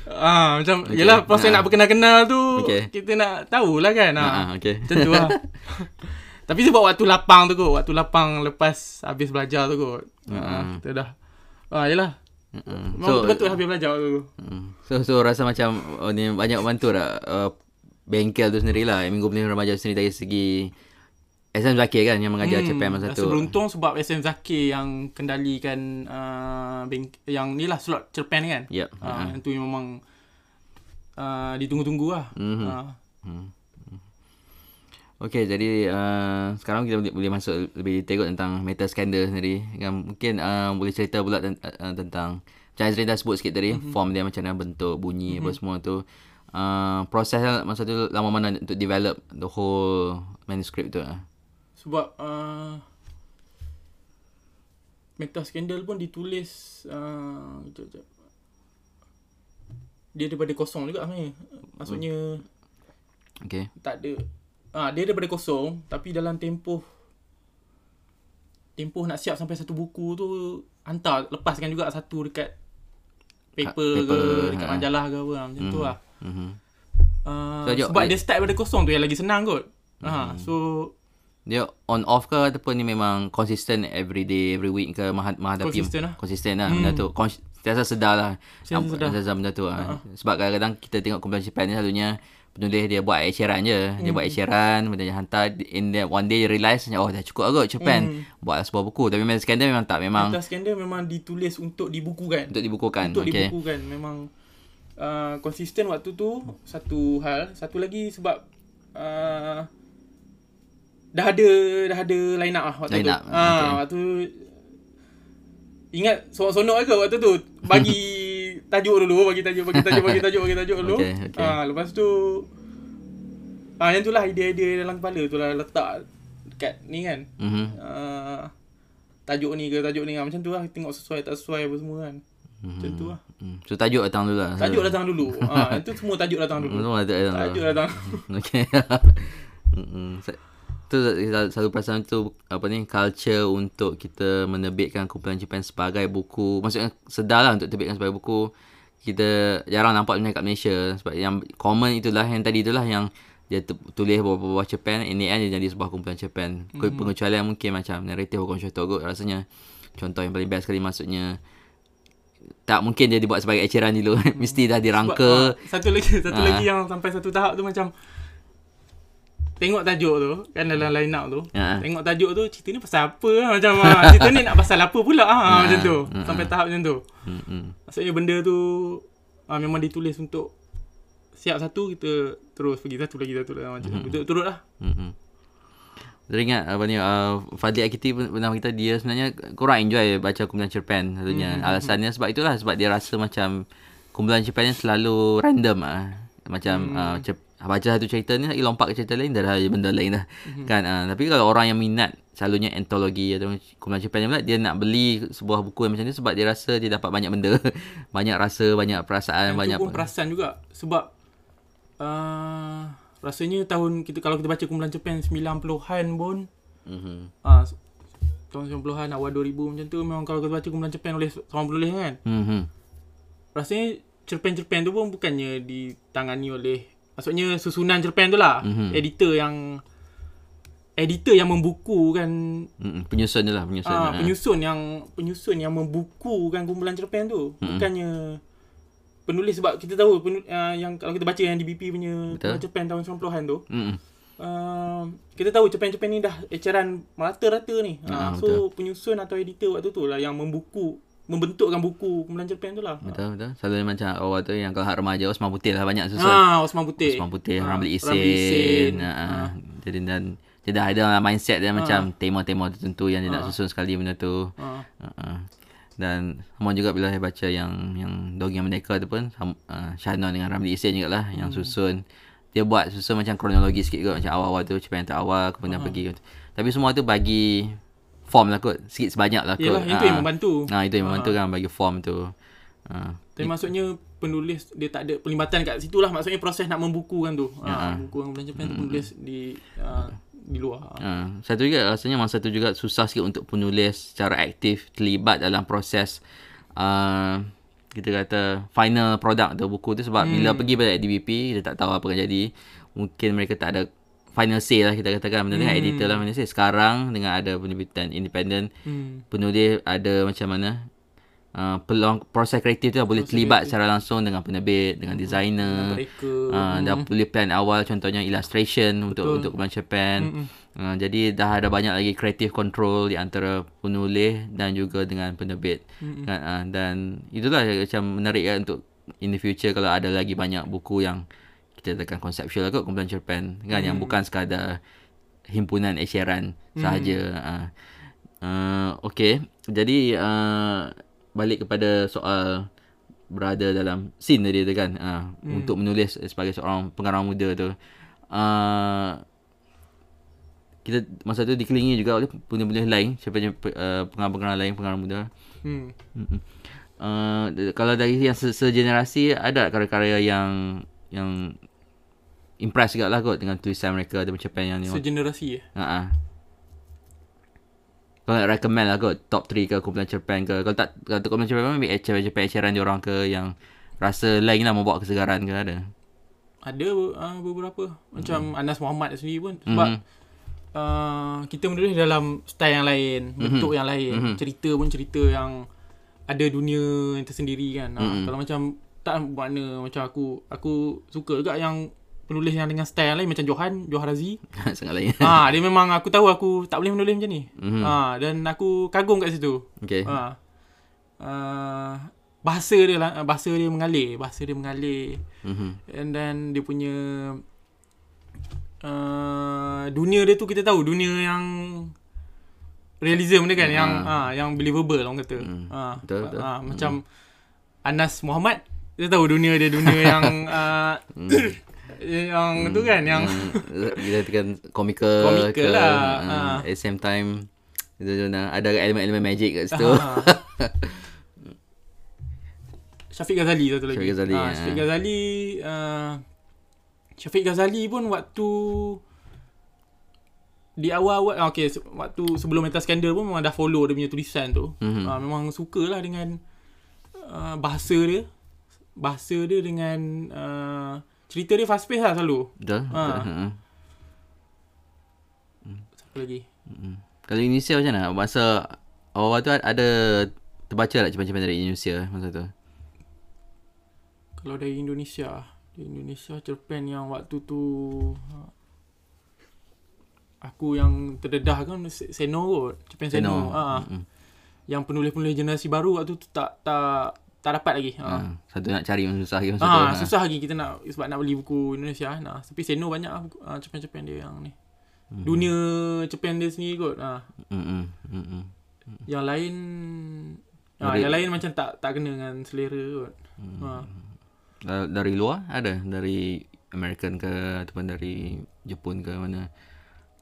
ah macam okay. yalah proses Ha. nak berkenal-kenal tu Okay. kita nak tahulah kan. Ah, Ah. okay. Macam tu lah. Tapi sebab waktu lapang tu kot, waktu lapang lepas habis belajar tu kot. Ah, kita dah Ah yalah. Mm-mm. Memang betul-betul habis belajar waktu tu. Hmm. So so rasa macam oh, ni banyak bantu tak uh, bengkel tu sendirilah Minggu Penuh Remaja sendiri dari segi SM Zakir kan yang mengajar hmm, CPM masa Rasa tu. beruntung sebab SM Zakir yang kendalikan uh, bank, yang ni lah slot cerpen kan. Yep. Uh, yang tu yang memang uh, ditunggu-tunggu lah. Mhm. Uh, Okey, jadi uh, sekarang kita boleh, masuk lebih detail kot tentang Meta Scandal sendiri. Kan, mungkin uh, boleh cerita pula ten, uh, tentang macam Azrin dah sebut sikit tadi, mm-hmm. form dia macam mana bentuk, bunyi mm-hmm. apa semua tu. Uh, proses masa tu lama mana untuk develop the whole manuscript tu. Uh. sebab uh, Meta Scandal pun ditulis uh, dia daripada kosong juga sebenarnya. Maksudnya Okay. tak ada ah dia daripada kosong tapi dalam tempoh tempoh nak siap sampai satu buku tu hantar lepaskan juga satu dekat paper, paper, ke dekat ha. majalah ke apa macam tu lah. Mm-hmm. Uh, So, sebab dia- dia start daripada kosong tu yang lagi senang kot. Ha, so Dia on off ke ataupun ni memang consistent every day, every week ke menghad- menghadapi Consistent lah. Consistent lah hmm. benda tu. Sentiasa sedar lah. Sentiasa sedar. Benda tu lah. Sebab kadang-kadang kita tengok kumpulan cerpen ni selalunya penulis dia buat eceran je. Dia buat eceran, benda dia hantar. In the one day dia realise, oh dah cukup agak cerpen. Buat sebuah buku. Tapi memang skandal memang tak. Memang Meta Scandal memang ditulis untuk dibukukan. untuk dibukukan. Untuk okay. dibukukan memang uh, konsisten waktu tu satu hal, satu lagi sebab uh, dah ada dah ada line up lah waktu Line tu. up, Ah, okay. waktu ingat sonok-sonok ke waktu tu bagi tajuk dulu, bagi tajuk, bagi tajuk, bagi tajuk, bagi tajuk dulu. Okay, okay. Ah, lepas tu ah yang tu lah idea-idea dalam kepala tu lah letak dekat ni kan. Mhm. Uh, tajuk ni ke tajuk ni kan. macam tu lah tengok sesuai tak sesuai apa semua kan. Macam tu lah. Hmm. So tajuk datang dulu lah. Tajuk datang dulu. ha, itu semua tajuk datang dulu. Semua tajuk datang dulu. Tajuk datang. Okay. Mm-mm. Tu sa- satu perasaan tu apa ni culture untuk kita menerbitkan kumpulan cerpen sebagai buku maksudnya sedar lah untuk terbitkan sebagai buku kita jarang nampak macam kat Malaysia sebab yang common itulah yang tadi itulah yang dia tu, tulis bawah-bawah cerpen in the end dia jadi sebuah kumpulan cerpen mm. pengecualian mungkin macam narrative Hokon Shoto kot rasanya contoh yang paling best sekali maksudnya tak mungkin dia dibuat sebagai eceran dulu mesti dah dirangka Sebab, uh, satu lagi satu uh. lagi yang sampai satu tahap tu macam tengok tajuk tu kan dalam line up tu uh. tengok tajuk tu cerita ni pasal apa lah, macam uh, cerita ni nak pasal apa pula ah uh, macam tu uh. sampai tahap macam tu uh. maksudnya benda tu uh, memang ditulis untuk siap satu kita terus pergi satu lagi satu lagi macam tu turut lah uh-huh. Teringat apa ni uh, Fadli Akiti pernah kita dia sebenarnya kurang enjoy baca kumpulan cerpen satunya. Mm-hmm. Alasannya sebab itulah sebab dia rasa macam kumpulan cerpen ni selalu random ah. Macam mm. uh, cep, baca satu cerita ni lagi lompat ke cerita lain dah ada benda lain dah. Mm-hmm. Kan uh, tapi kalau orang yang minat selalunya antologi atau kumpulan cerpen ni dia nak beli sebuah buku yang macam ni sebab dia rasa dia dapat banyak benda. banyak rasa, banyak perasaan, Yang banyak pun perasaan juga sebab uh, rasanya tahun kita kalau kita baca kumpulan cerpen 90-an pun mm-hmm. ah tahun 90-an awal 2000 macam tu memang kalau kita baca kumpulan cerpen oleh seorang penulis kan mm-hmm. rasanya cerpen-cerpen tu pun bukannya ditangani oleh maksudnya susunan cerpen tu lah mm-hmm. editor yang editor yang membukukan mm-hmm. penyusun je lah penyusun ah, penyusun yang penyusun yang membukukan kumpulan cerpen tu mm-hmm. bukannya penulis sebab kita tahu penulis, uh, yang kalau kita baca yang DBP punya cerpen tahun 90-an tu. Mm. Uh, kita tahu cerpen-cerpen ni dah eceran merata-rata ni. Uh, so betul. penyusun atau editor waktu tu lah yang membuku membentukkan buku kumpulan cerpen tu lah. Betul betul. Selalu macam awal tu yang kalau hak remaja Osman Putih lah banyak susun. Ah, Osman Putih. Osman Putih, ha, Ramli Isin. Ramli Isin. Ha, ha. Jadi dan dia dah ada mindset dia ha. macam tema-tema tertentu yang dia ha. nak susun sekali benda tu. Ha. Ha dan sama juga bila saya baca yang yang Dongeng Merdeka tu pun uh, Shannon dengan Ramli Isin juga lah yang hmm. susun dia buat susun macam kronologi sikit kot macam awal-awal tu cerpen yang awal kemudian uh-huh. pergi tapi semua tu bagi form lah kot sikit sebanyak lah kot Yalah, itu yang membantu nah, itu yang membantu uh-huh. kan bagi form tu uh, tapi it, maksudnya penulis dia tak ada pelibatan kat situ lah maksudnya proses nak membukukan tu uh-huh. uh, buku yang cerpen tu hmm. penulis di uh, di luar. Uh, satu juga rasanya masa tu juga susah sikit untuk penulis secara aktif terlibat dalam proses uh, kita kata final product tu buku tu sebab hmm. bila pergi pada DBP dia tak tahu apa akan jadi. Mungkin mereka tak ada final say lah kita katakan benda hmm. dengan editor lah final say. Sekarang dengan ada penerbitan independent hmm. penulis ada macam mana Uh, peluang proses kreatif tu lah boleh terlibat secara langsung dengan penerbit, dengan designer. Uh, hmm. Dah boleh plan awal contohnya illustration Betul. untuk untuk cerpen. Hmm. Uh, jadi dah ada banyak lagi creative control di antara penulis dan juga dengan penerbit. Hmm. Kan, uh, dan itulah macam menarik kan untuk in the future kalau ada lagi banyak buku yang kita tekan konseptual lah kot kumpulan cerpen kan hmm. yang bukan sekadar himpunan eceran hmm. sahaja. Uh, uh, okay. Jadi uh, balik kepada soal berada dalam scene tadi tu kan uh, hmm. untuk menulis sebagai seorang pengarang muda tu uh, kita masa tu dikelilingi juga oleh penulis-penulis lain siapa uh, pengarang-pengarang lain pengarang muda hmm. uh, kalau dari yang se- segenerasi ada karya-karya yang yang impress juga lah kot dengan tulisan mereka ada macam yang ni segenerasi ya uh-huh. Kau nak recommend lah kot Top 3 ke kumpulan cerpen ke Kalau tak Kalau tak kumpulan cerpen Ambil cerpen eceran dia orang ke Yang Rasa lain lah Membawa kesegaran ke ada Ada uh, beberapa Macam mm-hmm. Anas Muhammad sendiri pun Sebab mm-hmm. uh, Kita menulis dalam Style yang lain mm-hmm. Bentuk yang lain mm-hmm. Cerita pun cerita yang Ada dunia yang tersendiri kan mm-hmm. uh, Kalau macam Tak makna Macam aku Aku suka juga yang penulis yang dengan style lain macam Johan, Johan Razi. Sangat lain. Ha, dia memang aku tahu aku tak boleh menulis macam ni. Mm-hmm. Ha, dan aku kagum kat situ. Okay. Ha. Uh, bahasa dia lah, bahasa dia mengalir, bahasa dia mengalir. Mm-hmm. And then dia punya uh, dunia dia tu kita tahu dunia yang realism dia kan mm yang ha, yang believable orang kata. Mm. Ha, betul, betul. Ha, macam mm. Anas Muhammad kita tahu dunia dia dunia yang uh, mm yang hmm, tu kan yang kita tekan komikal komikal lah uh, uh. at the same time ada elemen-elemen magic kat situ. Uh. Syafiq Ghazali satu lagi. Syafiq Ghazali uh, Syafiq Ghazali uh, Syafiq Ghazali pun waktu di awal-awal okay, waktu sebelum Meta Scandal pun memang dah follow dia punya tulisan tu. Mm-hmm. uh, memang sukalah dengan uh, bahasa dia. Bahasa dia dengan uh, cerita dia fast pace lah selalu. Betul? Ha. Betul. Ha. Siapa lagi? Mm. Kalau Indonesia macam mana? Masa awal tu ada terbaca tak cerpen-cerpen dari Indonesia masa tu? Kalau dari Indonesia, di Indonesia cerpen yang waktu tu ha, aku yang terdedah kan Se- Seno kot, cerpen Seno. Seno. Ha. Mm-mm. Yang penulis-penulis generasi baru waktu tu tak tak tak dapat lagi. Ha. Ha. Satu nak cari pun susah lagi. Ah, Ha. susah lagi kita nak sebab nak beli buku Indonesia nah. Tapi Seno banyak lah buku, ah, cerpen-cerpen dia yang ni. Hmm. Dunia cerpen dia sendiri kot. Ah. Mm-mm. Mm-mm. Yang lain ah, Dari- yang lain macam tak tak kena dengan selera kot. Hmm. Ah. Da- Dari luar ada? Dari American ke ataupun dari Jepun ke mana?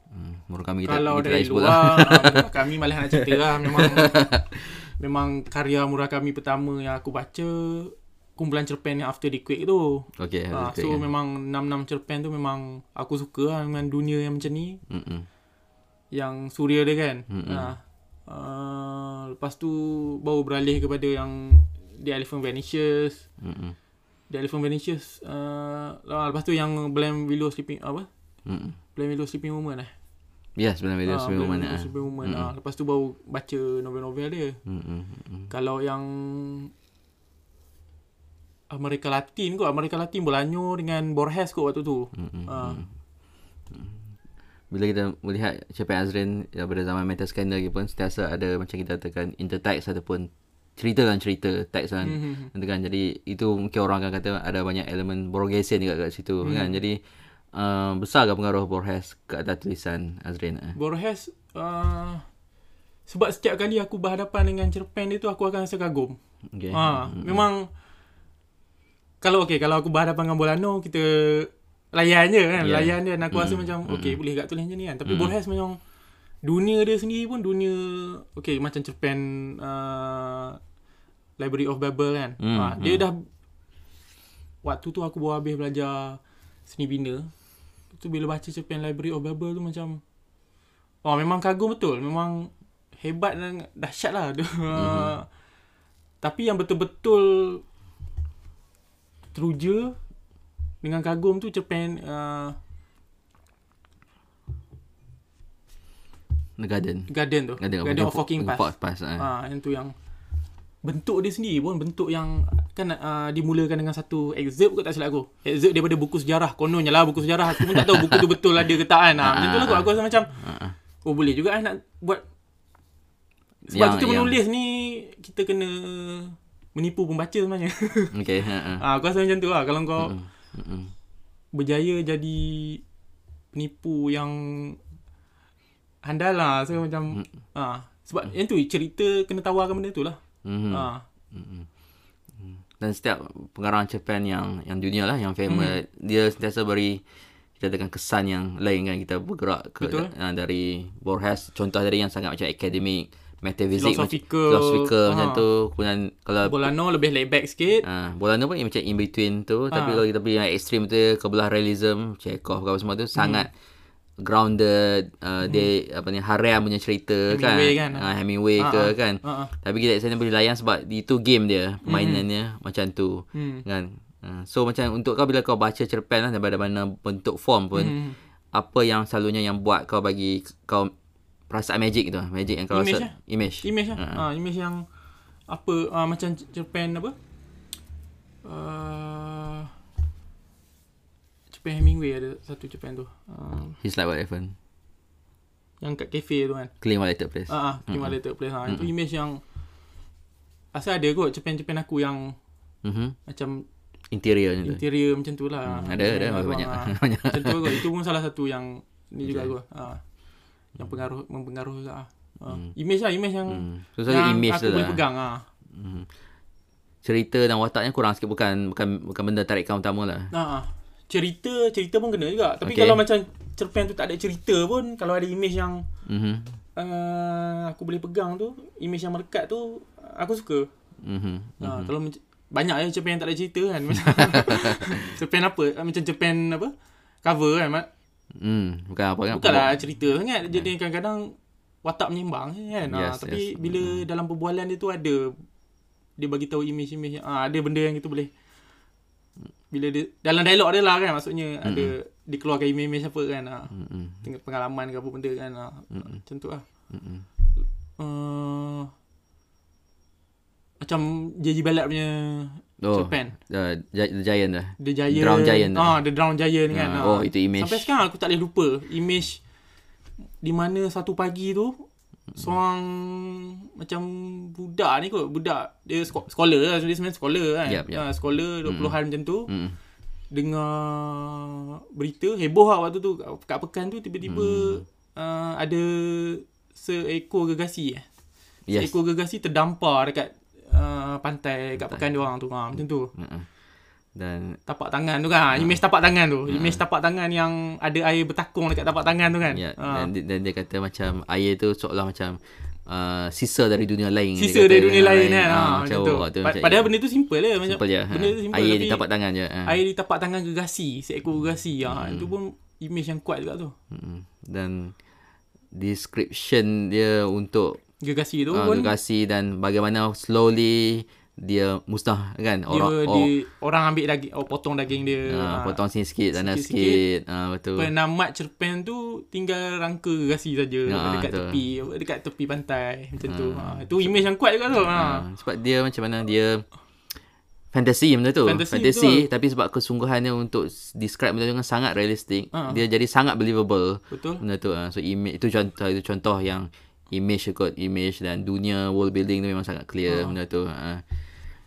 Hmm, Murakami kita Kalau kita dari luar lah. ah, kami malah nak cerita lah memang memang karya Murakami pertama yang aku baca kumpulan cerpen yang After the Quake tu. Okey, Ah, ada so ya. memang 6-6 cerpen tu memang aku suka lah dengan dunia yang macam ni. Mm-mm. yang suria dia kan. Mm-mm. Ha. Uh, lepas tu baru beralih kepada yang The Elephant Vanishes. Mm-mm. The Elephant Vanishes uh, lepas tu yang Blind Willow Sleeping apa? Mm-mm. Blind Willow Sleeping Woman eh. Yes, benar benar Ah, sebelum Blind mana. Willow Sleeping Woman. Ah, lepas tu baru baca novel-novel dia. Mm-mm. Mm-mm. Kalau yang Amerika Latin kot Amerika Latin Bolaño dengan Borges kot waktu tu. Mm-mm. Ah. Bila kita melihat cerpen Azrin daripada zaman Meta Scanner lagi pun sentiasa ada macam kita katakan intertext ataupun cerita kan cerita teks kan. Mhm. Mm-hmm. kan. Jadi itu mungkin orang akan kata ada banyak elemen Borgesian juga kat situ mm. kan. Jadi uh, besar ke pengaruh Borges ke atas tulisan Azrin? Eh? Borges uh, sebab setiap kali aku berhadapan dengan cerpen dia tu aku akan rasa kagum. Okay. Ha, memang kalau okey kalau aku berhadapan dengan Bolano kita layan je kan. Yeah. Layan dia dan aku rasa macam okey boleh kat tulis macam ni kan. Tapi Borges macam dunia dia sendiri pun dunia okey macam cerpen uh, Library of Babel kan. Mm, Ha, dia dah waktu tu aku baru habis belajar seni bina. Tu bila baca cerpen Library of Babel tu macam Oh memang kagum betul. Memang hebat dan dahsyat lah. Mm-hmm. Tapi yang betul-betul teruja dengan kagum tu cerpen uh, The Garden. Garden tu. Garden, Garden of Walking Past. eh. Ah, yang tu yang bentuk dia sendiri pun bentuk yang kan uh, dimulakan dengan satu excerpt kot tak silap aku. Excerpt daripada buku sejarah. Kononnya lah buku sejarah. Aku pun tak tahu buku tu betul ada ke tak kan. Ah, macam tu lah kot. Aku rasa macam Ah, ah. oh boleh juga eh nak buat sebab Yang- kita yang- menulis ni kita kena menipu pembaca sebenarnya. Okay. Ha, ha. ah, aku rasa macam tu lah. Kalau kau mm, berjaya jadi penipu yang handal lah. So macam ah, sebab yang tu cerita kena tawarkan benda tu lah. Mm. Ah. Dan setiap pengarang cerpen yang yang dunia lah yang famous Hmm. dia sentiasa beri kita dengan kesan yang lain kan kita bergerak ke Betul. uh, dari Borges contoh dari yang sangat macam akademik metafisik Philosophical. philosophical macam Ha. tu kemudian kalau Bolano lebih laid back sikit. uh, Bolano pun macam in between tu tapi Ha. kalau kita pergi yang ekstrim tu kebelah realism Chekhov apa semua tu sangat grounded uh, dia apa ni harem punya cerita kan, Hemingway kan. Ah, Hemingway Ha, ke ha. kan Ha, ha. tapi kita sana boleh layan sebab itu game dia permainannya macam tu Hmm. kan Uh, so macam untuk kau bila kau baca cerpen lah daripada mana bentuk form pun Hmm. apa yang selalunya yang buat kau bagi kau perasaan magic tu magic yang kau Image rasa lah. image Image lah. Ha. Ha. image yang apa uh, macam cerpen apa? Uh, cerpen Hemingway ada satu cerpen tu. Uh, he's like what happened yang kat kafe tu kan. clean violated place Ah, uh, uh, Later Place. Ha, itu image yang Asal ada kot cerpen-cerpen aku yang mm-hmm. macam interior macam tu interior macam tu lah. Hmm, ada, ada, Ruang, banyak. ah. Banyak. Macam tu kot. Itu pun salah satu yang ni juga kot. Ha. Yang pengaruh mempengaruhi juga. ah. Ha. Image lah, image yang hmm. so yang image aku boleh lah pegang ah. hmm. cerita dan wataknya kurang sikit bukan bukan bukan benda tarikan utama lah Ha. Ah. Cerita, cerita pun kena juga. Tapi Okay. kalau macam cerpen tu tak ada cerita pun, kalau ada image yang mm-hmm. uh, aku boleh pegang tu, image yang melekat tu, aku suka. Mm-hmm. Ha, kalau macam banyak je cerpen yang tak ada cerita kan. Macam cerpen apa? Ah, Macam cerpen apa? Cover kan. Mak. Hmm, bukan apa kan Bukanlah cerita sangat. Jadi kadang-kadang watak menyimbang kan. Yes, ha, tapi yes. bila dalam perbualan dia tu ada dia bagi tahu image-image. Ah ha, ada benda yang kita boleh bila dia dalam dialog dia lah kan maksudnya mm-hmm. ada dikeluarkan image-image apa kan ha. Mm-mm. tengok pengalaman ke apa benda kan ha. macam tu lah Mm-mm. uh, macam JJ Ballard punya Oh, Japan The, the Giant dah. The Giant Drown Giant tu. ah The Drown Giant kan Ah, ah. oh, itu image. Sampai sekarang aku tak boleh lupa Image Di mana satu pagi tu Seorang Macam Budak ni kot. Budak Dia sko- scholar lah. Dia sebenarnya scholar kan. Yup, yup. Ah, Scholar 20-an macam tu. Mm. Dengar Berita Heboh lah waktu tu. Kat pekan tu Tiba-tiba uh, Ada Seekor gegasi eh. Yes. Seekor gegasi terdampar dekat uh, Pantai Kat pekan dia orang tu. Ha, Macam tu. Mm-mm. Dan tapak tangan tu kan. Image tapak tangan tu. Image tapak tangan yang ada air bertakung dekat tapak tangan tu kan. ya, Ha. dan, dia- dan dia kata macam air tu seolah macam uh, sisa dari dunia lain. Sisa dari dunia Ah, lain kan. ah, Ha, macam macam tu. waktu Pa- macam Padahal benda tu simple je. Macam, simple je. Benda tu ha. simple. Air tapi di tapak tangan je. Ha. Air di tapak tangan gegasi. Seekor gegasi. Ha. Itu pun image yang kuat juga tu. Mm-mm. Dan description dia untuk Gegasi tu uh, pun gegasi dan bagaimana slowly dia musnah kan dia, orang dia, oh, orang ambil daging, oh, potong daging dia. uh, Ha. potong sini sikit sana Sikit-sikit. sikit, uh, betul Penamat cerpen tu tinggal rangka gegasi saja Ha, dekat betul. tepi dekat tepi pantai macam tu. Ha. Itu image yang kuat juga tu. Ha. uh, sebab dia macam mana dia fantasi benda tu Fantasi, fantasi betul. tapi sebab kesungguhannya untuk describe benda tu dengan sangat realistik Ha. dia jadi sangat believable Betul. benda tu uh, so image itu contoh itu contoh yang image ikut image dan dunia world building tu memang sangat clear Ha. benda tu uh,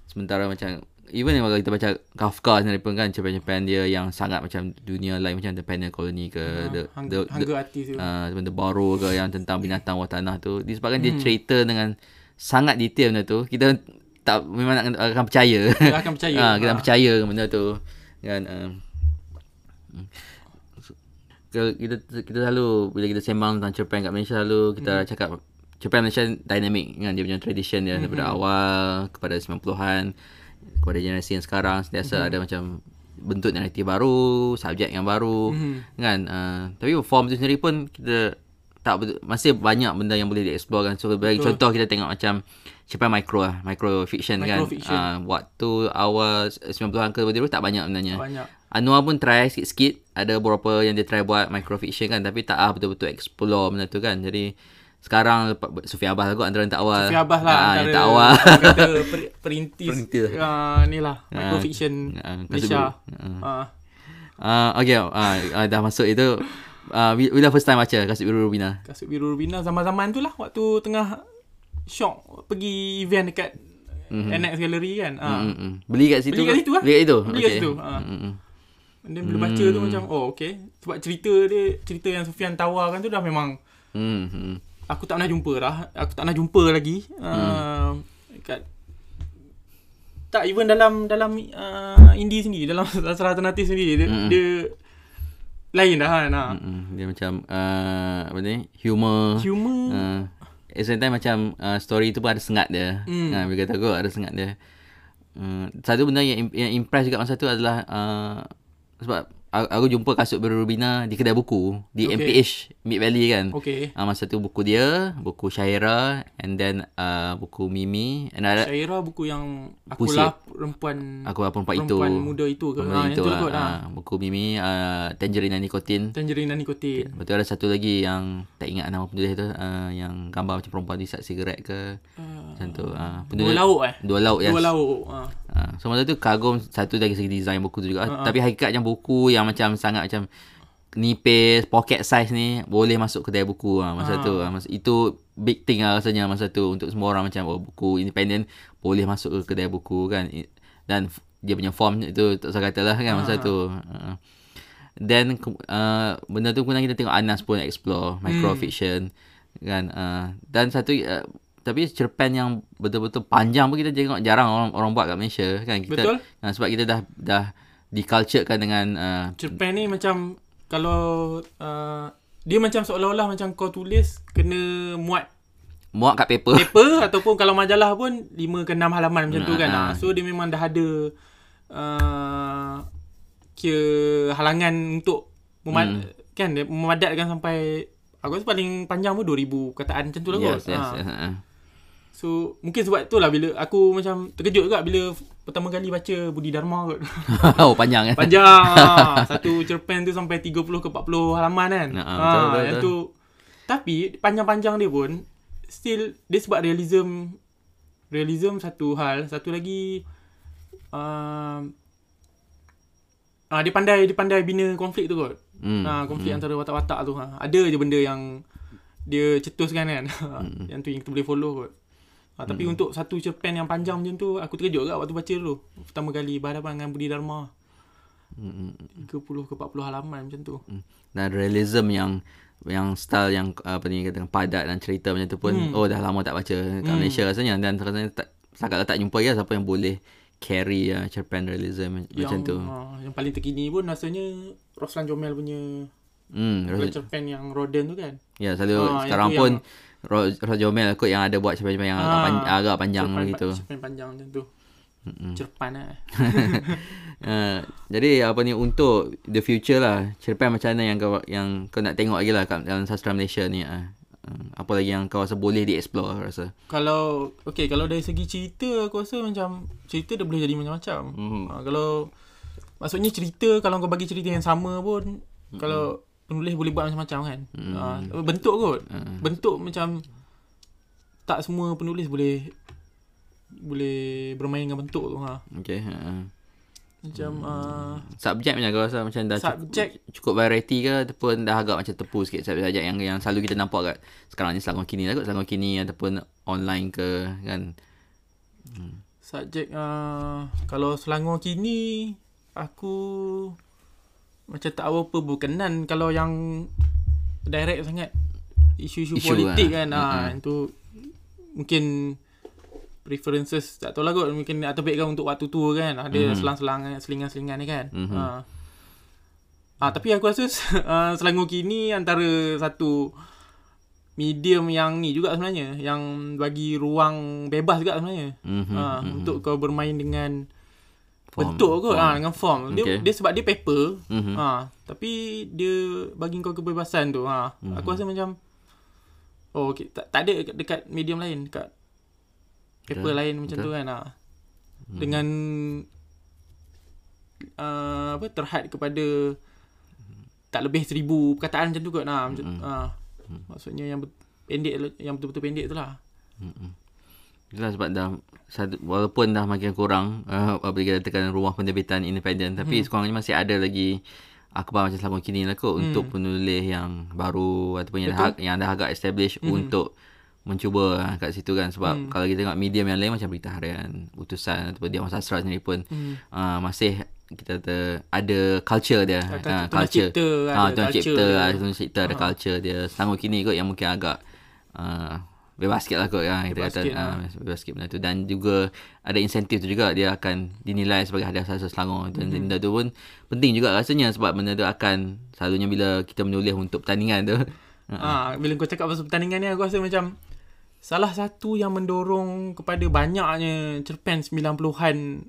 sementara macam even kalau kita baca Kafka sendiri pun kan cerpen-cerpen dia yang sangat macam dunia lain macam The Penal Colony ke the, Hang, the, the, hangga artis tu. uh, benda baru ke yang tentang binatang bawah tanah tu disebabkan dia cerita dengan sangat detail benda tu kita tak memang nak, akan percaya Kita akan percaya. Ah, kita Ha. akan percaya benda tu kan kalau kita kita selalu bila kita sembang tentang cerpen kat Malaysia selalu kita Hmm. cakap cerpen Malaysia dynamic kan dia punya tradition dia daripada Hmm. awal kepada 90-an kepada generasi yang sekarang sentiasa Hmm. ada macam bentuk naratif baru, subjek yang baru Mhm. kan uh, tapi form tu sendiri pun kita tak betul, masih banyak benda yang boleh dieksplor kan so bagi Betul. contoh kita tengok macam cerpen micro lah micro fiction kan Microfiction. uh, waktu awal 90-an ke dulu tak banyak sebenarnya Banyak. Anwar pun try sikit-sikit ada beberapa yang dia try buat microfiction kan tapi tak ah betul-betul explore benda tu kan jadi sekarang Sufian Abbas aku antara yang tak awal Sufi Abbas lah Ah, antara yang tak awal kata per, perintis Perintis. uh, ni lah microfiction Ah, Malaysia. Uh, uh, okay uh, uh, dah masuk itu uh, bila first time baca Kasut Biru Rubina Kasut Biru Rubina zaman-zaman tu lah waktu tengah shock pergi event dekat mm-hmm. NX Gallery kan. Uh, Mm, mm. Beli kat situ Beli kat situ lah. Beli kat situ Beli kat situ, ah. Mm, mm. Dan bila baca tu macam oh okay sebab cerita dia cerita yang Sufian tawarkan tu dah memang Mm, mm. Aku tak pernah jumpa dah. Aku tak pernah jumpa lagi. Uh, kat tak even dalam dalam uh, indie sendiri dalam sastra alternatif sendiri dia, Mm-mm. dia lain dah kan. Ha. Mm, mm. Dia macam uh, apa ni humor Humor Uh, at the same time macam uh, story tu pun ada sengat dia. Hmm. Hmm. Uh, bila kata aku ada sengat dia. Uh, satu benda yang, yang impress juga masa tu adalah uh, sebab aku, aku jumpa kasut biru Rubina di kedai buku di Okay. MPH Mid Valley kan. Okay. Uh, masa tu buku dia, buku Syaira and then uh, buku Mimi and ada Syaira buku yang Puisi. akulah perempuan aku apa perempuan itu. perempuan muda itu ke. Perempuan Ha, itu yang tu lah. kot. Ha. Uh, buku Mimi uh, Tangerine dan Nikotin. Tangerine dan nikotin. Lepas tu ada satu lagi yang tak ingat nama penulis tu uh, yang gambar macam perempuan isap sigaret ke Uh, macam tu. Uh, dua lauk eh. Dua lauk yes. Dua lauk. Ha. Uh, so masa tu kagum satu dari segi design buku tu juga. Uh-huh. Tapi hakikatnya buku yang macam sangat macam nipis, pocket size ni boleh masuk kedai buku uh, masa uh. tu. Uh, masa, itu big thing lah rasanya masa tu untuk semua orang macam oh, buku independent boleh masuk ke kedai buku kan. Dan dia punya form itu tak usah kata lah kan masa tu. Uh. Then uh, benda tu kemudian kita tengok Anas pun explore microfiction kan uh, dan satu uh, tapi cerpen yang betul-betul panjang pun kita tengok jarang orang orang buat kat Malaysia kan kita Betul. Uh, sebab kita dah dah diculturekan dengan uh, Cerpen ni macam kalau uh, dia macam seolah-olah macam kau tulis kena muat muat kat paper paper ataupun kalau majalah pun 5 ke 6 halaman macam tu kan. Ah, Ha. So dia memang dah ada uh, kira halangan untuk memad- Hmm. kan memadatkan sampai aku rasa paling panjang pun 2000 kataan macam tu lah kot. yes, yes, Ha. yes, uh, So mungkin sebab tu lah bila aku macam terkejut juga bila pertama kali baca Budi Dharma kot. oh panjang kan. Panjang. Satu cerpen tu sampai 30 ke 40 halaman kan. Ha, Ha, betul, betul, yang betul. tu tapi panjang-panjang dia pun still dia sebab realism realism satu hal, satu lagi uh, ah dia pandai dia pandai bina konflik tu kot. Hmm. Ha, konflik antara watak-watak tu. Ha. Ada je benda yang dia cetuskan kan. Hmm. yang tu yang kita boleh follow kot. Ha, tapi untuk satu cerpen yang panjang macam tu, aku terkejut juga waktu baca dulu. Pertama kali berhadapan dengan Budi Dharma. Hmm. 30 ke 40 halaman macam tu. Dan realism yang yang style yang apa ni kata padat dan cerita macam tu pun hmm. oh dah lama tak baca kat Hmm. Malaysia rasanya dan rasanya tak setakat tak jumpa ya siapa yang boleh carry uh, cerpen realism macam yang, tu. Ha, yang paling terkini pun rasanya Roslan Jomel punya Hmm, cerpen yang Roden tu kan. ya selalu yang sekarang pun yang- Roger Jomel kot yang ada buat cerpen yang agak, Ah, pan, agak panjang cerpen, gitu. Cerpen panjang macam tu. Mm-mm. Cerpan lah. Uh, jadi apa ni untuk the future lah cerpen macam mana yang kau yang kau nak tengok lagi lah kat dalam sastra Malaysia ni uh. Uh, apa lagi yang kau rasa boleh dieksplore aku rasa kalau okay kalau dari segi cerita aku rasa macam cerita dia boleh jadi macam-macam. Mhm. Ha, kalau maksudnya cerita kalau kau bagi cerita yang sama pun Mhm. kalau penulis boleh buat macam-macam kan. Ha, bentuk kot. Mhm. Bentuk macam tak semua penulis boleh boleh bermain dengan bentuk tu ha. okay uh. Macam uh, subjek macam kau rasa macam dah Subjek- cukup, cukup variety ke ataupun dah agak macam tepu sikit subjek yang yang selalu kita nampak kat sekarang ni Selangor kini lah kot Selangor kini ataupun online ke kan subjek uh, kalau Selangor kini aku macam tak apa-apa berkenan kalau yang direct sangat. Isu-isu Isu politik lah. kan. Ah yang tu mungkin preferences tak tahu lah kot. Mungkin atau untuk waktu tua kan. Ada Mhm. selang-selang selingan-selingan ni kan. Mhm. ah. Ah tapi aku rasa uh, Selangor kini antara satu medium yang ni juga sebenarnya. Yang bagi ruang bebas juga sebenarnya. Mhm, ha, mhm. untuk kau bermain dengan Form, bentuk kot form. ha, dengan form dia Okay. dia sebab dia paper Mhm. ha tapi dia bagi kau kebebasan tu ha Mhm. aku rasa macam oh okay. tak, tak ada dekat, dekat medium lain dekat paper Betul, lain macam betul. tu kan ha Hmm. dengan uh, apa terhad kepada tak lebih seribu perkataan macam tu kot nah macam Mhm. ha maksudnya yang pendek yang betul-betul pendek tu lah Mm-mm. Itulah sebab dah satu, walaupun dah makin kurang uh, apa kita katakan rumah penerbitan independen tapi Hmm. sekurang-kurangnya masih ada lagi akhbar macam Selangor kini lah kot untuk penulis yang baru ataupun yang dah, yang dah agak established untuk mencuba uh, kat situ kan. Sebab kalau kita tengok medium yang lain macam berita harian utusan ataupun Diawan Sastra sendiri pun Hmm. uh, masih kita kata ada culture dia. Uh, culture. ah ada tuan cipta dia. ah, tuan cipta ada culture dia. Selangor kini kot yang mungkin agak uh, bebas lah kot kan kita kata sikit, uh, bebas sikit benda tu dan juga ada insentif tu juga dia akan dinilai sebagai hadiah sastra Selangor dan Mhm. benda tu pun penting juga rasanya sebab benda tu akan selalunya bila kita menulis untuk pertandingan tu Ha, bila kau cakap pasal pertandingan ni aku rasa macam salah satu yang mendorong kepada banyaknya cerpen 90-an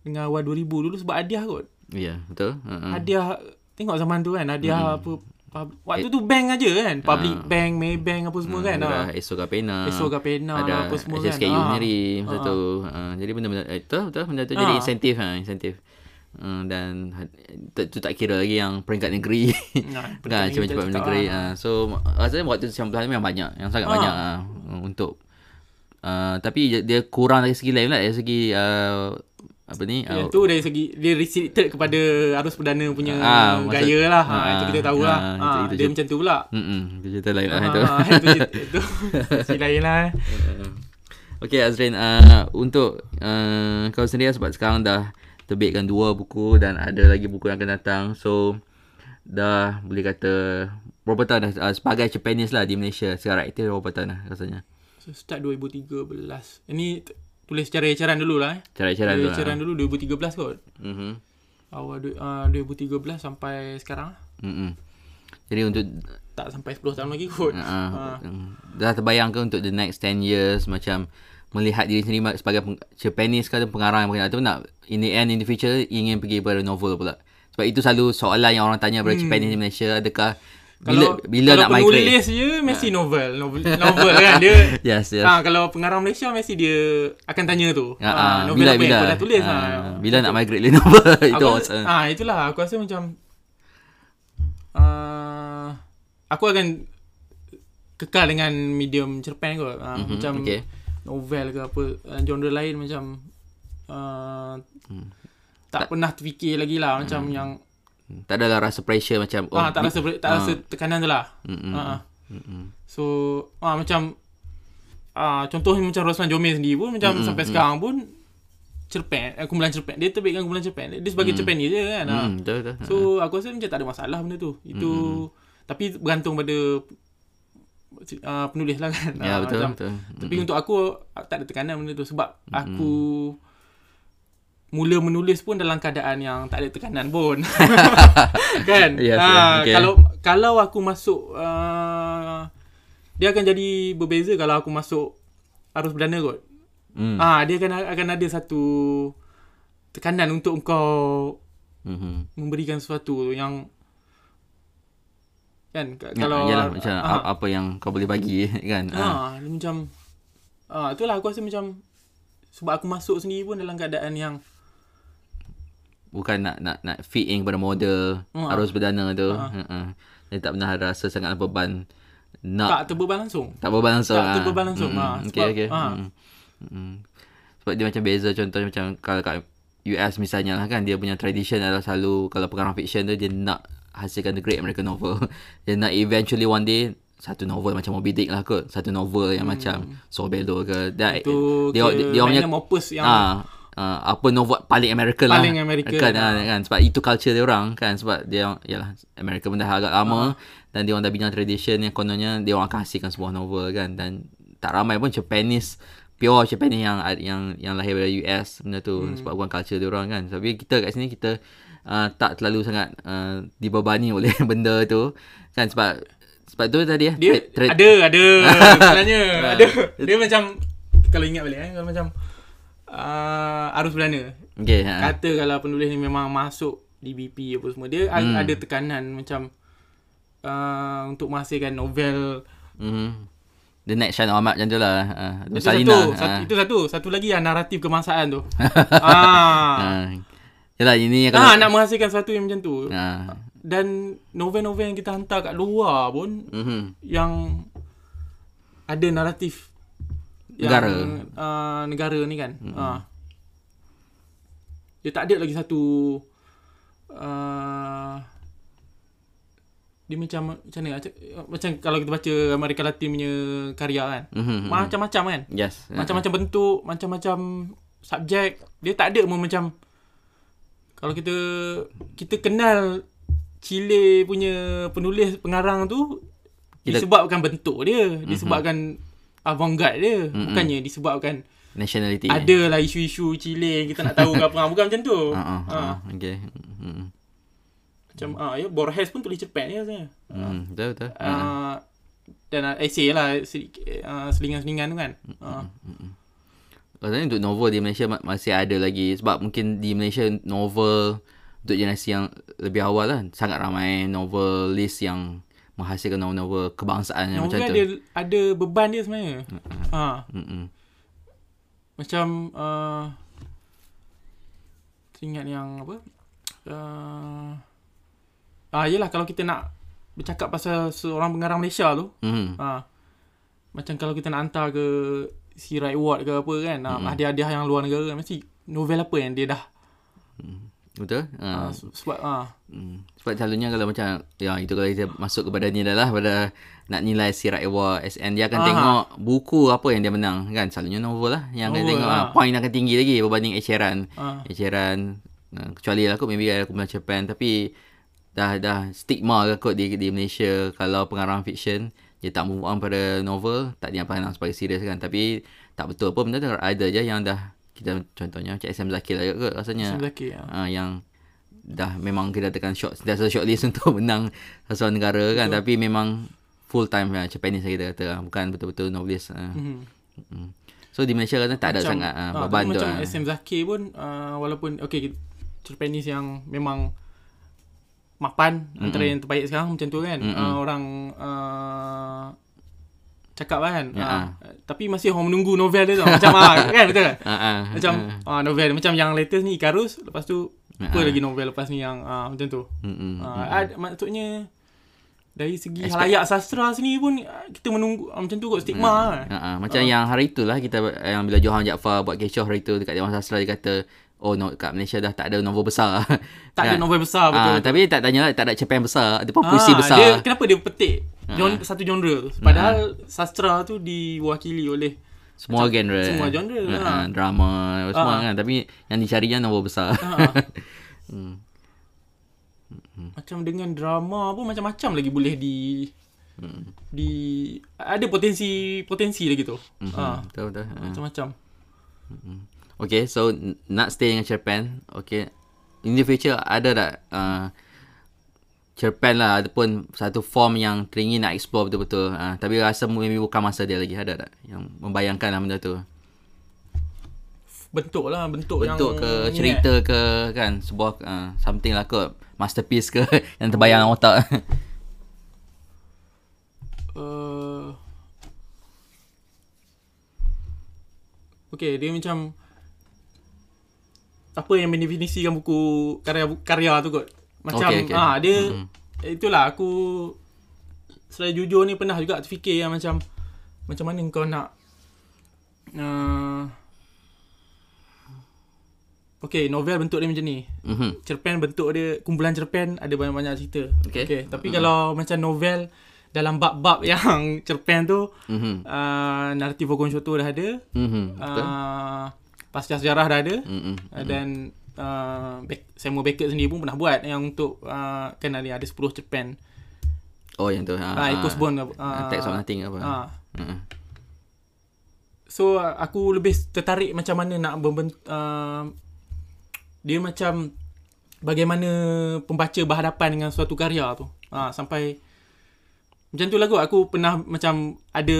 dengan awal 2000 dulu sebab hadiah kot. ya betul uh-huh. Hadiah tengok zaman tu kan hadiah apa pub, waktu tu bank aja kan. Public bank, Maybank apa semua kan. Ha. Esok Kapena Esok Kapena ada lah, apa semua kan. Ah. masa tu uh, jadi benda-benda eh, betul betul benda tu jadi Ah. insentif ha insentif uh, dan ha- tu, tak kira lagi yang peringkat negeri Nah, kan peringkat cepat-cepat negeri cakap uh, so rasanya waktu 90 memang banyak yang sangat Ah. banyak uh, untuk uh, tapi dia- dia kurang dari segi lain lah dari segi uh, apa ni uh, Yang tu dari segi dia restricted kepada arus perdana punya Ah, maksud- gaya lah. Ha, ah, itu kita tahu lah. ah, Ha, itu- itu dia je. macam tu pula. mm itu cerita lain lah itu itu, itu, itu, si lain lah. eh. Okay Azrin uh, Untuk uh, Kau sendiri sebab sekarang dah Terbitkan dua buku Dan ada lagi buku yang akan datang So Dah Boleh kata Berapa tahun dah uh, Sebagai Japanese lah Di Malaysia Secara aktif berapa tahun dah rasanya So, start 2013. Ini tulis secara eceran dulu lah eh. Cara eceran Tulis lah eceran dulu 2013 kot. mm-hmm. Awal uh, 2013 sampai sekarang. Mm-hmm. Jadi untuk Tak sampai 10 tahun lagi kot. uh, Ha. uh, Dah terbayang ke Untuk the next 10 years Macam Melihat diri sendiri Sebagai peng- Japanese ke Atau pengarang yang Atau nak In the end In the future Ingin pergi pada novel pula Sebab itu selalu soalan Yang orang tanya Pada Hmm. Japanese di Malaysia Adakah kalau bila kalau nak migrate? penulis je mesti novel, novel, novel kan dia. Yes, yes. Ah kalau pengarang Malaysia mesti dia akan tanya tu. Ah, Ah, ah, novel bila apa bila yang kau dah tulis ah, ah. bila nak migrate le novel itu aku, masa. ah itulah aku rasa macam uh, aku akan kekal dengan medium cerpen kot. Ah, Mhm, macam okay. novel ke apa uh, genre lain macam uh, tak, pernah terfikir lagi lah macam yang Tak adalah rasa pressure macam ah tak rasa tak rasa tekanan tu lah. Mm-mm. Ah, ah. Mm-mm. So ah macam ah contohnya macam Rosman Jomel sendiri pun macam sampai sekarang pun cerpen eh, kumpulan cerpen dia terbitkan kumpulan cerpen dia sebagai cerpen dia je kan. ah. Mm, betul betul. So aku rasa macam tak ada masalah benda tu. Itu tapi bergantung pada uh, penulis lah kan. ya Ah, betul macam, betul. Tapi untuk aku aku tak ada tekanan benda tu sebab aku mula menulis pun dalam keadaan yang tak ada tekanan pun. kan? Yes, Ah, okay. kalau kalau aku masuk uh, dia akan jadi berbeza kalau aku masuk arus perdana kot. Mm. Ah, dia akan akan ada satu tekanan untuk kau Mhm. memberikan sesuatu yang kan ka- Ya, kalau yalah macam ah, a- apa yang kau boleh bagi kan. Ah. ah, dia macam ah itulah aku rasa macam sebab aku masuk sendiri pun dalam keadaan yang Bukan nak nak nak fit in kepada model Ah. arus perdana tu. Ah. Ha. Dia tak pernah rasa sangat beban nak tak terbeban langsung. tak beban langsung. tak ah. terbeban langsung. Mm-mm. Ah, Okey sebab- okey. ah. Mm-mm. Mm-mm. Sebab dia macam beza contohnya macam kalau kat US misalnya lah kan dia punya tradition adalah selalu kalau pengarang fiction tu dia nak hasilkan the great American novel. dia nak eventually one day satu novel macam Moby Dick lah kot. Satu novel yang macam Sorbello ke. Dia, Itu dia, dia, dia punya opus yang ah, ah, apa novel paling American lah. Paling American, Kan, ah. ah. kan, sebab itu culture dia orang kan. Sebab dia, yalah, Amerika pun dah agak lama. Dan dia orang dah bina tradition yang kononnya dia orang akan hasilkan sebuah novel kan. Dan tak ramai pun Japanese pure Japanese yang yang yang lahir dari US benda tu hmm. sebab bukan culture dia orang kan. Tapi kita kat sini kita uh, tak terlalu sangat uh, dibebani oleh benda tu kan sebab sebab tu tadi dia tra- tra- ada ada sebenarnya ada dia macam kalau ingat balik eh kalau macam uh, arus perdana okay, ha. kata kalau penulis ni memang masuk DBP apa semua dia hmm. ada tekanan macam uh, untuk menghasilkan novel Mhm. The next Shine Ahmad macam tu lah. Uh, itu Salina. satu, satu ah. itu satu satu lagi yang naratif kebangsaan tu ah Ah. Yalah ini ah nak menghasilkan satu yang macam tu ah. dan novel-novel yang kita hantar kat luar pun Mhm. yang ada naratif Negara. yang, uh, negara ni kan. Hmm. Uh. Dia tak ada lagi satu uh, dia macam macam mana macam, macam kalau kita baca Amerika Latin punya karya kan. Mhm. Macam-macam kan. Yes. Macam-macam bentuk, macam-macam subjek. Dia tak ada pun macam kalau kita kita kenal Chile punya penulis pengarang tu Kita- disebabkan bentuk dia, disebabkan avant-garde dia, bukannya disebabkan nationality. ada lah isu-isu Chile yang kita nak tahu ke apa bukan macam tu. Ha ah. Ha. Uh, okay. Mhm. Macam ah ya Borges pun tulis cerpen dia sebenarnya. Hmm, betul betul. Ah, dan uh, essay lah sedikit, uh, selingan-selingan tu kan. Rasanya untuk novel di Malaysia ma- masih ada lagi sebab mungkin di Malaysia novel untuk generasi yang lebih awal lah sangat ramai novelis yang menghasilkan novel-novel kebangsaan yang macam tu. ada ada beban dia sebenarnya. Ha. Mm-mm. Macam uh, teringat yang apa? Uh, ah yelah kalau kita nak bercakap pasal seorang pengarang Malaysia tu, Mhm. ha. Macam kalau kita nak hantar ke Sirai Award ke apa kan, mm-hmm. hadiah-hadiah yang luar negara mesti novel apa yang dia dah Betul? uh, Ha. sebab ah Hmm. Sebab selalunya kalau macam ya itu kalau kita masuk kepada ni dah lah pada nak nilai Sirat Award SN dia akan Aha. tengok buku apa yang dia menang kan selalunya novel lah yang akan Novel, tengok ha. ah. point akan tinggi lagi berbanding eceran Ah. eceran uh, kecuali lah kot maybe ada kumpulan Japan tapi dah dah stigma ke kot di di Malaysia kalau pengarang fiction dia tak move on pada novel tak dia pandang sebagai serius kan tapi tak betul pun benda tu ada je yang dah kita contohnya macam SM Zakir lah kot rasanya Sam Zaki ya. uh, yang dah memang kita tekan short dah short list untuk menang sesuatu negara kan tapi memang full time uh, Japanese lah kita kata uh, bukan betul-betul novelist uh. Mhm. mm. so di Malaysia kan tak ada sangat uh, ah, beban tu macam uh. SM Zakir pun uh, walaupun okey Japanese yang memang mapan mm-hmm. antara yang terbaik sekarang macam tu kan. Mm-hmm. Uh, orang uh, cakap kan. Ya. Uh, tapi masih orang menunggu novel dia tu. macam ah, kan betul kan? Ah, Macam ah. uh, novel macam yang latest ni Icarus lepas tu Ya. apa lagi novel lepas ni yang uh, macam tu. Mm-mm. Uh, maksudnya dari segi Expect- halayak sastra sini pun kita menunggu uh, macam tu kot stigma kan. Ha, ha. Macam yang hari tu lah kita yang bila Johan Jaafar buat kecoh hari tu dekat Dewan Sastra dia kata oh no, kat Malaysia dah tak ada novel besar. Tak ada novel besar betul. Ah, tapi tak tanya tak ada cerpen besar, ada pun puisi Ah, besar. Dia, kenapa dia petik genre, satu genre tu? Padahal sastra tu diwakili oleh semua genre. semua genre, Ha, ha. drama semua Ah. kan tapi yang dicarinya novel besar. ha, hmm. macam dengan drama pun macam-macam lagi boleh di Hmm. di ada potensi potensi lagi tu. Mhm, Ha, Betul betul. Ha. macam-macam. Okay, so n- nak stay dengan cerpen. Okay. In the future ada tak uh, cerpen lah ataupun satu form yang teringin nak explore betul-betul. Uh, tapi rasa maybe bukan masa dia lagi. Ada tak yang membayangkan lah benda tu? Bentuk lah bentuk, yang Bentuk ke cerita ke kan sebuah uh, something lah kot masterpiece ke yang terbayang dalam otak. uh, Okay, dia macam apa yang mendefinisikan buku karya karya tu kot. Macam Okay, okay. ah dia Mm. itulah aku selain jujur ni pernah juga terfikir yang macam macam mana kau nak uh, Okay, novel bentuk dia macam ni. Mhm. Cerpen bentuk dia kumpulan cerpen ada banyak-banyak cerita. Okay. okay. Tapi kalau macam novel dalam bab-bab yang cerpen tu Mhm. uh, naratif Vogon Shoto dah ada. Mhm. Betul. Uh, pasca sejarah dah ada. Mhm. Uh, dan uh, Samuel Beckett sendiri pun pernah buat yang untuk uh, kan ada ada 10 cerpen. Oh yang tu. Ha. Uh, Echoes Bone uh, Text of Nothing apa. uh, Mhm. So uh, aku lebih tertarik macam mana nak membentuk uh, dia macam bagaimana pembaca berhadapan dengan suatu karya tu. Ha, sampai macam tu lah kot aku pernah macam ada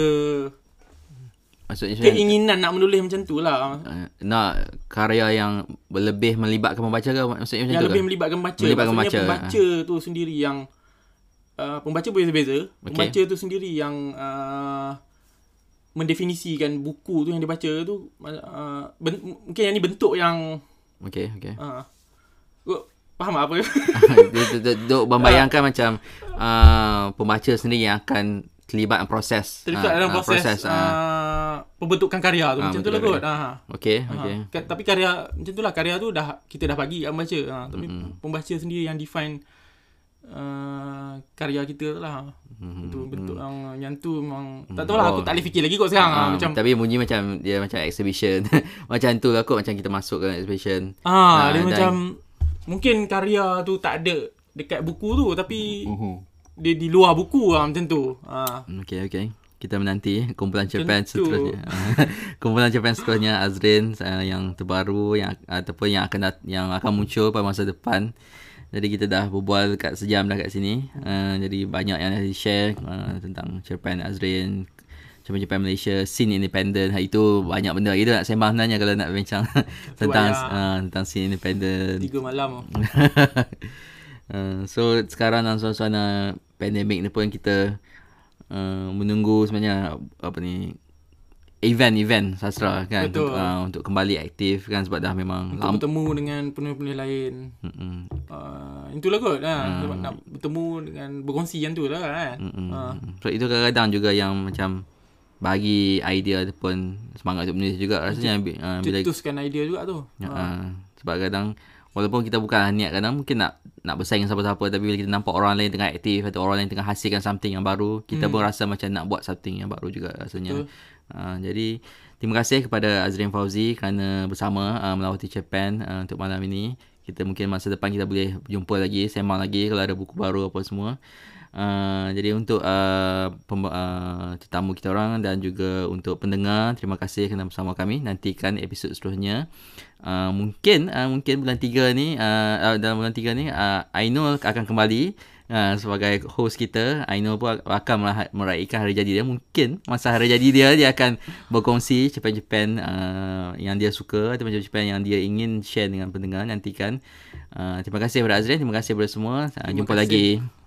Maksudnya macam- keinginan nak menulis macam tu lah. Uh, nak karya yang lebih melibatkan pembaca ke maksudnya macam Yang tu lebih ke? melibatkan pembaca. Melibatkan Maksudnya pembaca, pembaca tu sendiri yang uh, pembaca boleh berbeza. Okey. Pembaca tu sendiri yang uh, mendefinisikan buku tu yang dia baca tu uh, ben, mungkin yang ni bentuk yang Okey, okey. uh, faham tak apa? duk membayangkan macam uh, pembaca sendiri yang akan terlibat dalam proses. Terlibat Ah, dalam ah, proses, proses uh, pembentukan karya tu. Ah, macam tu lah kot. Uh, Okey, Ha, okey. ka- tapi karya macam tu lah karya tu dah kita dah bagi kat pembaca. Ha, tapi Mm-mm. pembaca sendiri yang define uh, karya kita tu lah. Mhm, Itu bentuk yang yang tu memang tak tahu lah aku tak boleh fikir lagi kot sekarang. Ah, Ah, macam tapi bunyi macam dia macam exhibition. macam tu lah kot macam kita masuk ke exhibition. ah Ah, dia dan- macam mungkin karya tu tak ada dekat buku tu tapi dia di luar buku lah macam tu. Ah. Okey, okey. Kita menanti kumpulan cerpen seterusnya. kumpulan cerpen seterusnya Azrin uh, yang terbaru yang ataupun yang akan yang akan muncul pada masa depan. Jadi kita dah berbual kat sejam dah kat sini. Uh, jadi banyak yang dah di-share uh, tentang cerpen Azrin, cerpen-cerpen Malaysia, scene independent. Ha, itu banyak benda kita nak sembang sebenarnya kalau nak bincang tentang banyak. uh, tentang scene independent. Tiga malam. uh, so sekarang dalam suasana pandemik ni pun kita uh, menunggu sebenarnya apa ni event-event sastra kan Betul. untuk, uh, untuk kembali aktif kan sebab dah memang Untuk lama bertemu dengan penulis-penulis lain. Mm-mm. Uh, itulah kot. Ha. Sebab Nak bertemu dengan berkongsi yang tu lah kan. Mm-mm. Ha. So itu kadang-kadang juga yang macam bagi idea ataupun semangat untuk menulis juga rasanya uh, bila Cetuskan idea juga tu. Ya, uh, sebab kadang walaupun kita bukan niat kadang mungkin nak nak bersaing dengan siapa-siapa tapi bila kita nampak orang lain tengah aktif atau orang lain tengah hasilkan something yang baru, kita pun rasa macam nak buat something yang baru juga rasanya. Uh, jadi terima kasih kepada Azrin Fauzi kerana bersama uh, melawati Japan uh, untuk malam ini. Kita mungkin masa depan kita boleh jumpa lagi, sembang lagi kalau ada buku baru apa semua. Uh, jadi untuk uh, pem- uh, tetamu kita orang dan juga untuk pendengar terima kasih kerana bersama kami nantikan episod seterusnya uh, mungkin uh, mungkin bulan 3 ni uh, uh, dalam bulan 3 ni uh, Ainul akan kembali uh, sebagai host kita Ainul pun akan meraih- meraihkan hari jadi dia mungkin masa hari jadi dia dia akan berkongsi cerpen-cerpen uh, yang dia suka atau cerpen yang dia ingin share dengan pendengar nantikan Uh, terima kasih kepada Azrin, terima kasih kepada semua. Uh, jumpa kasih. lagi.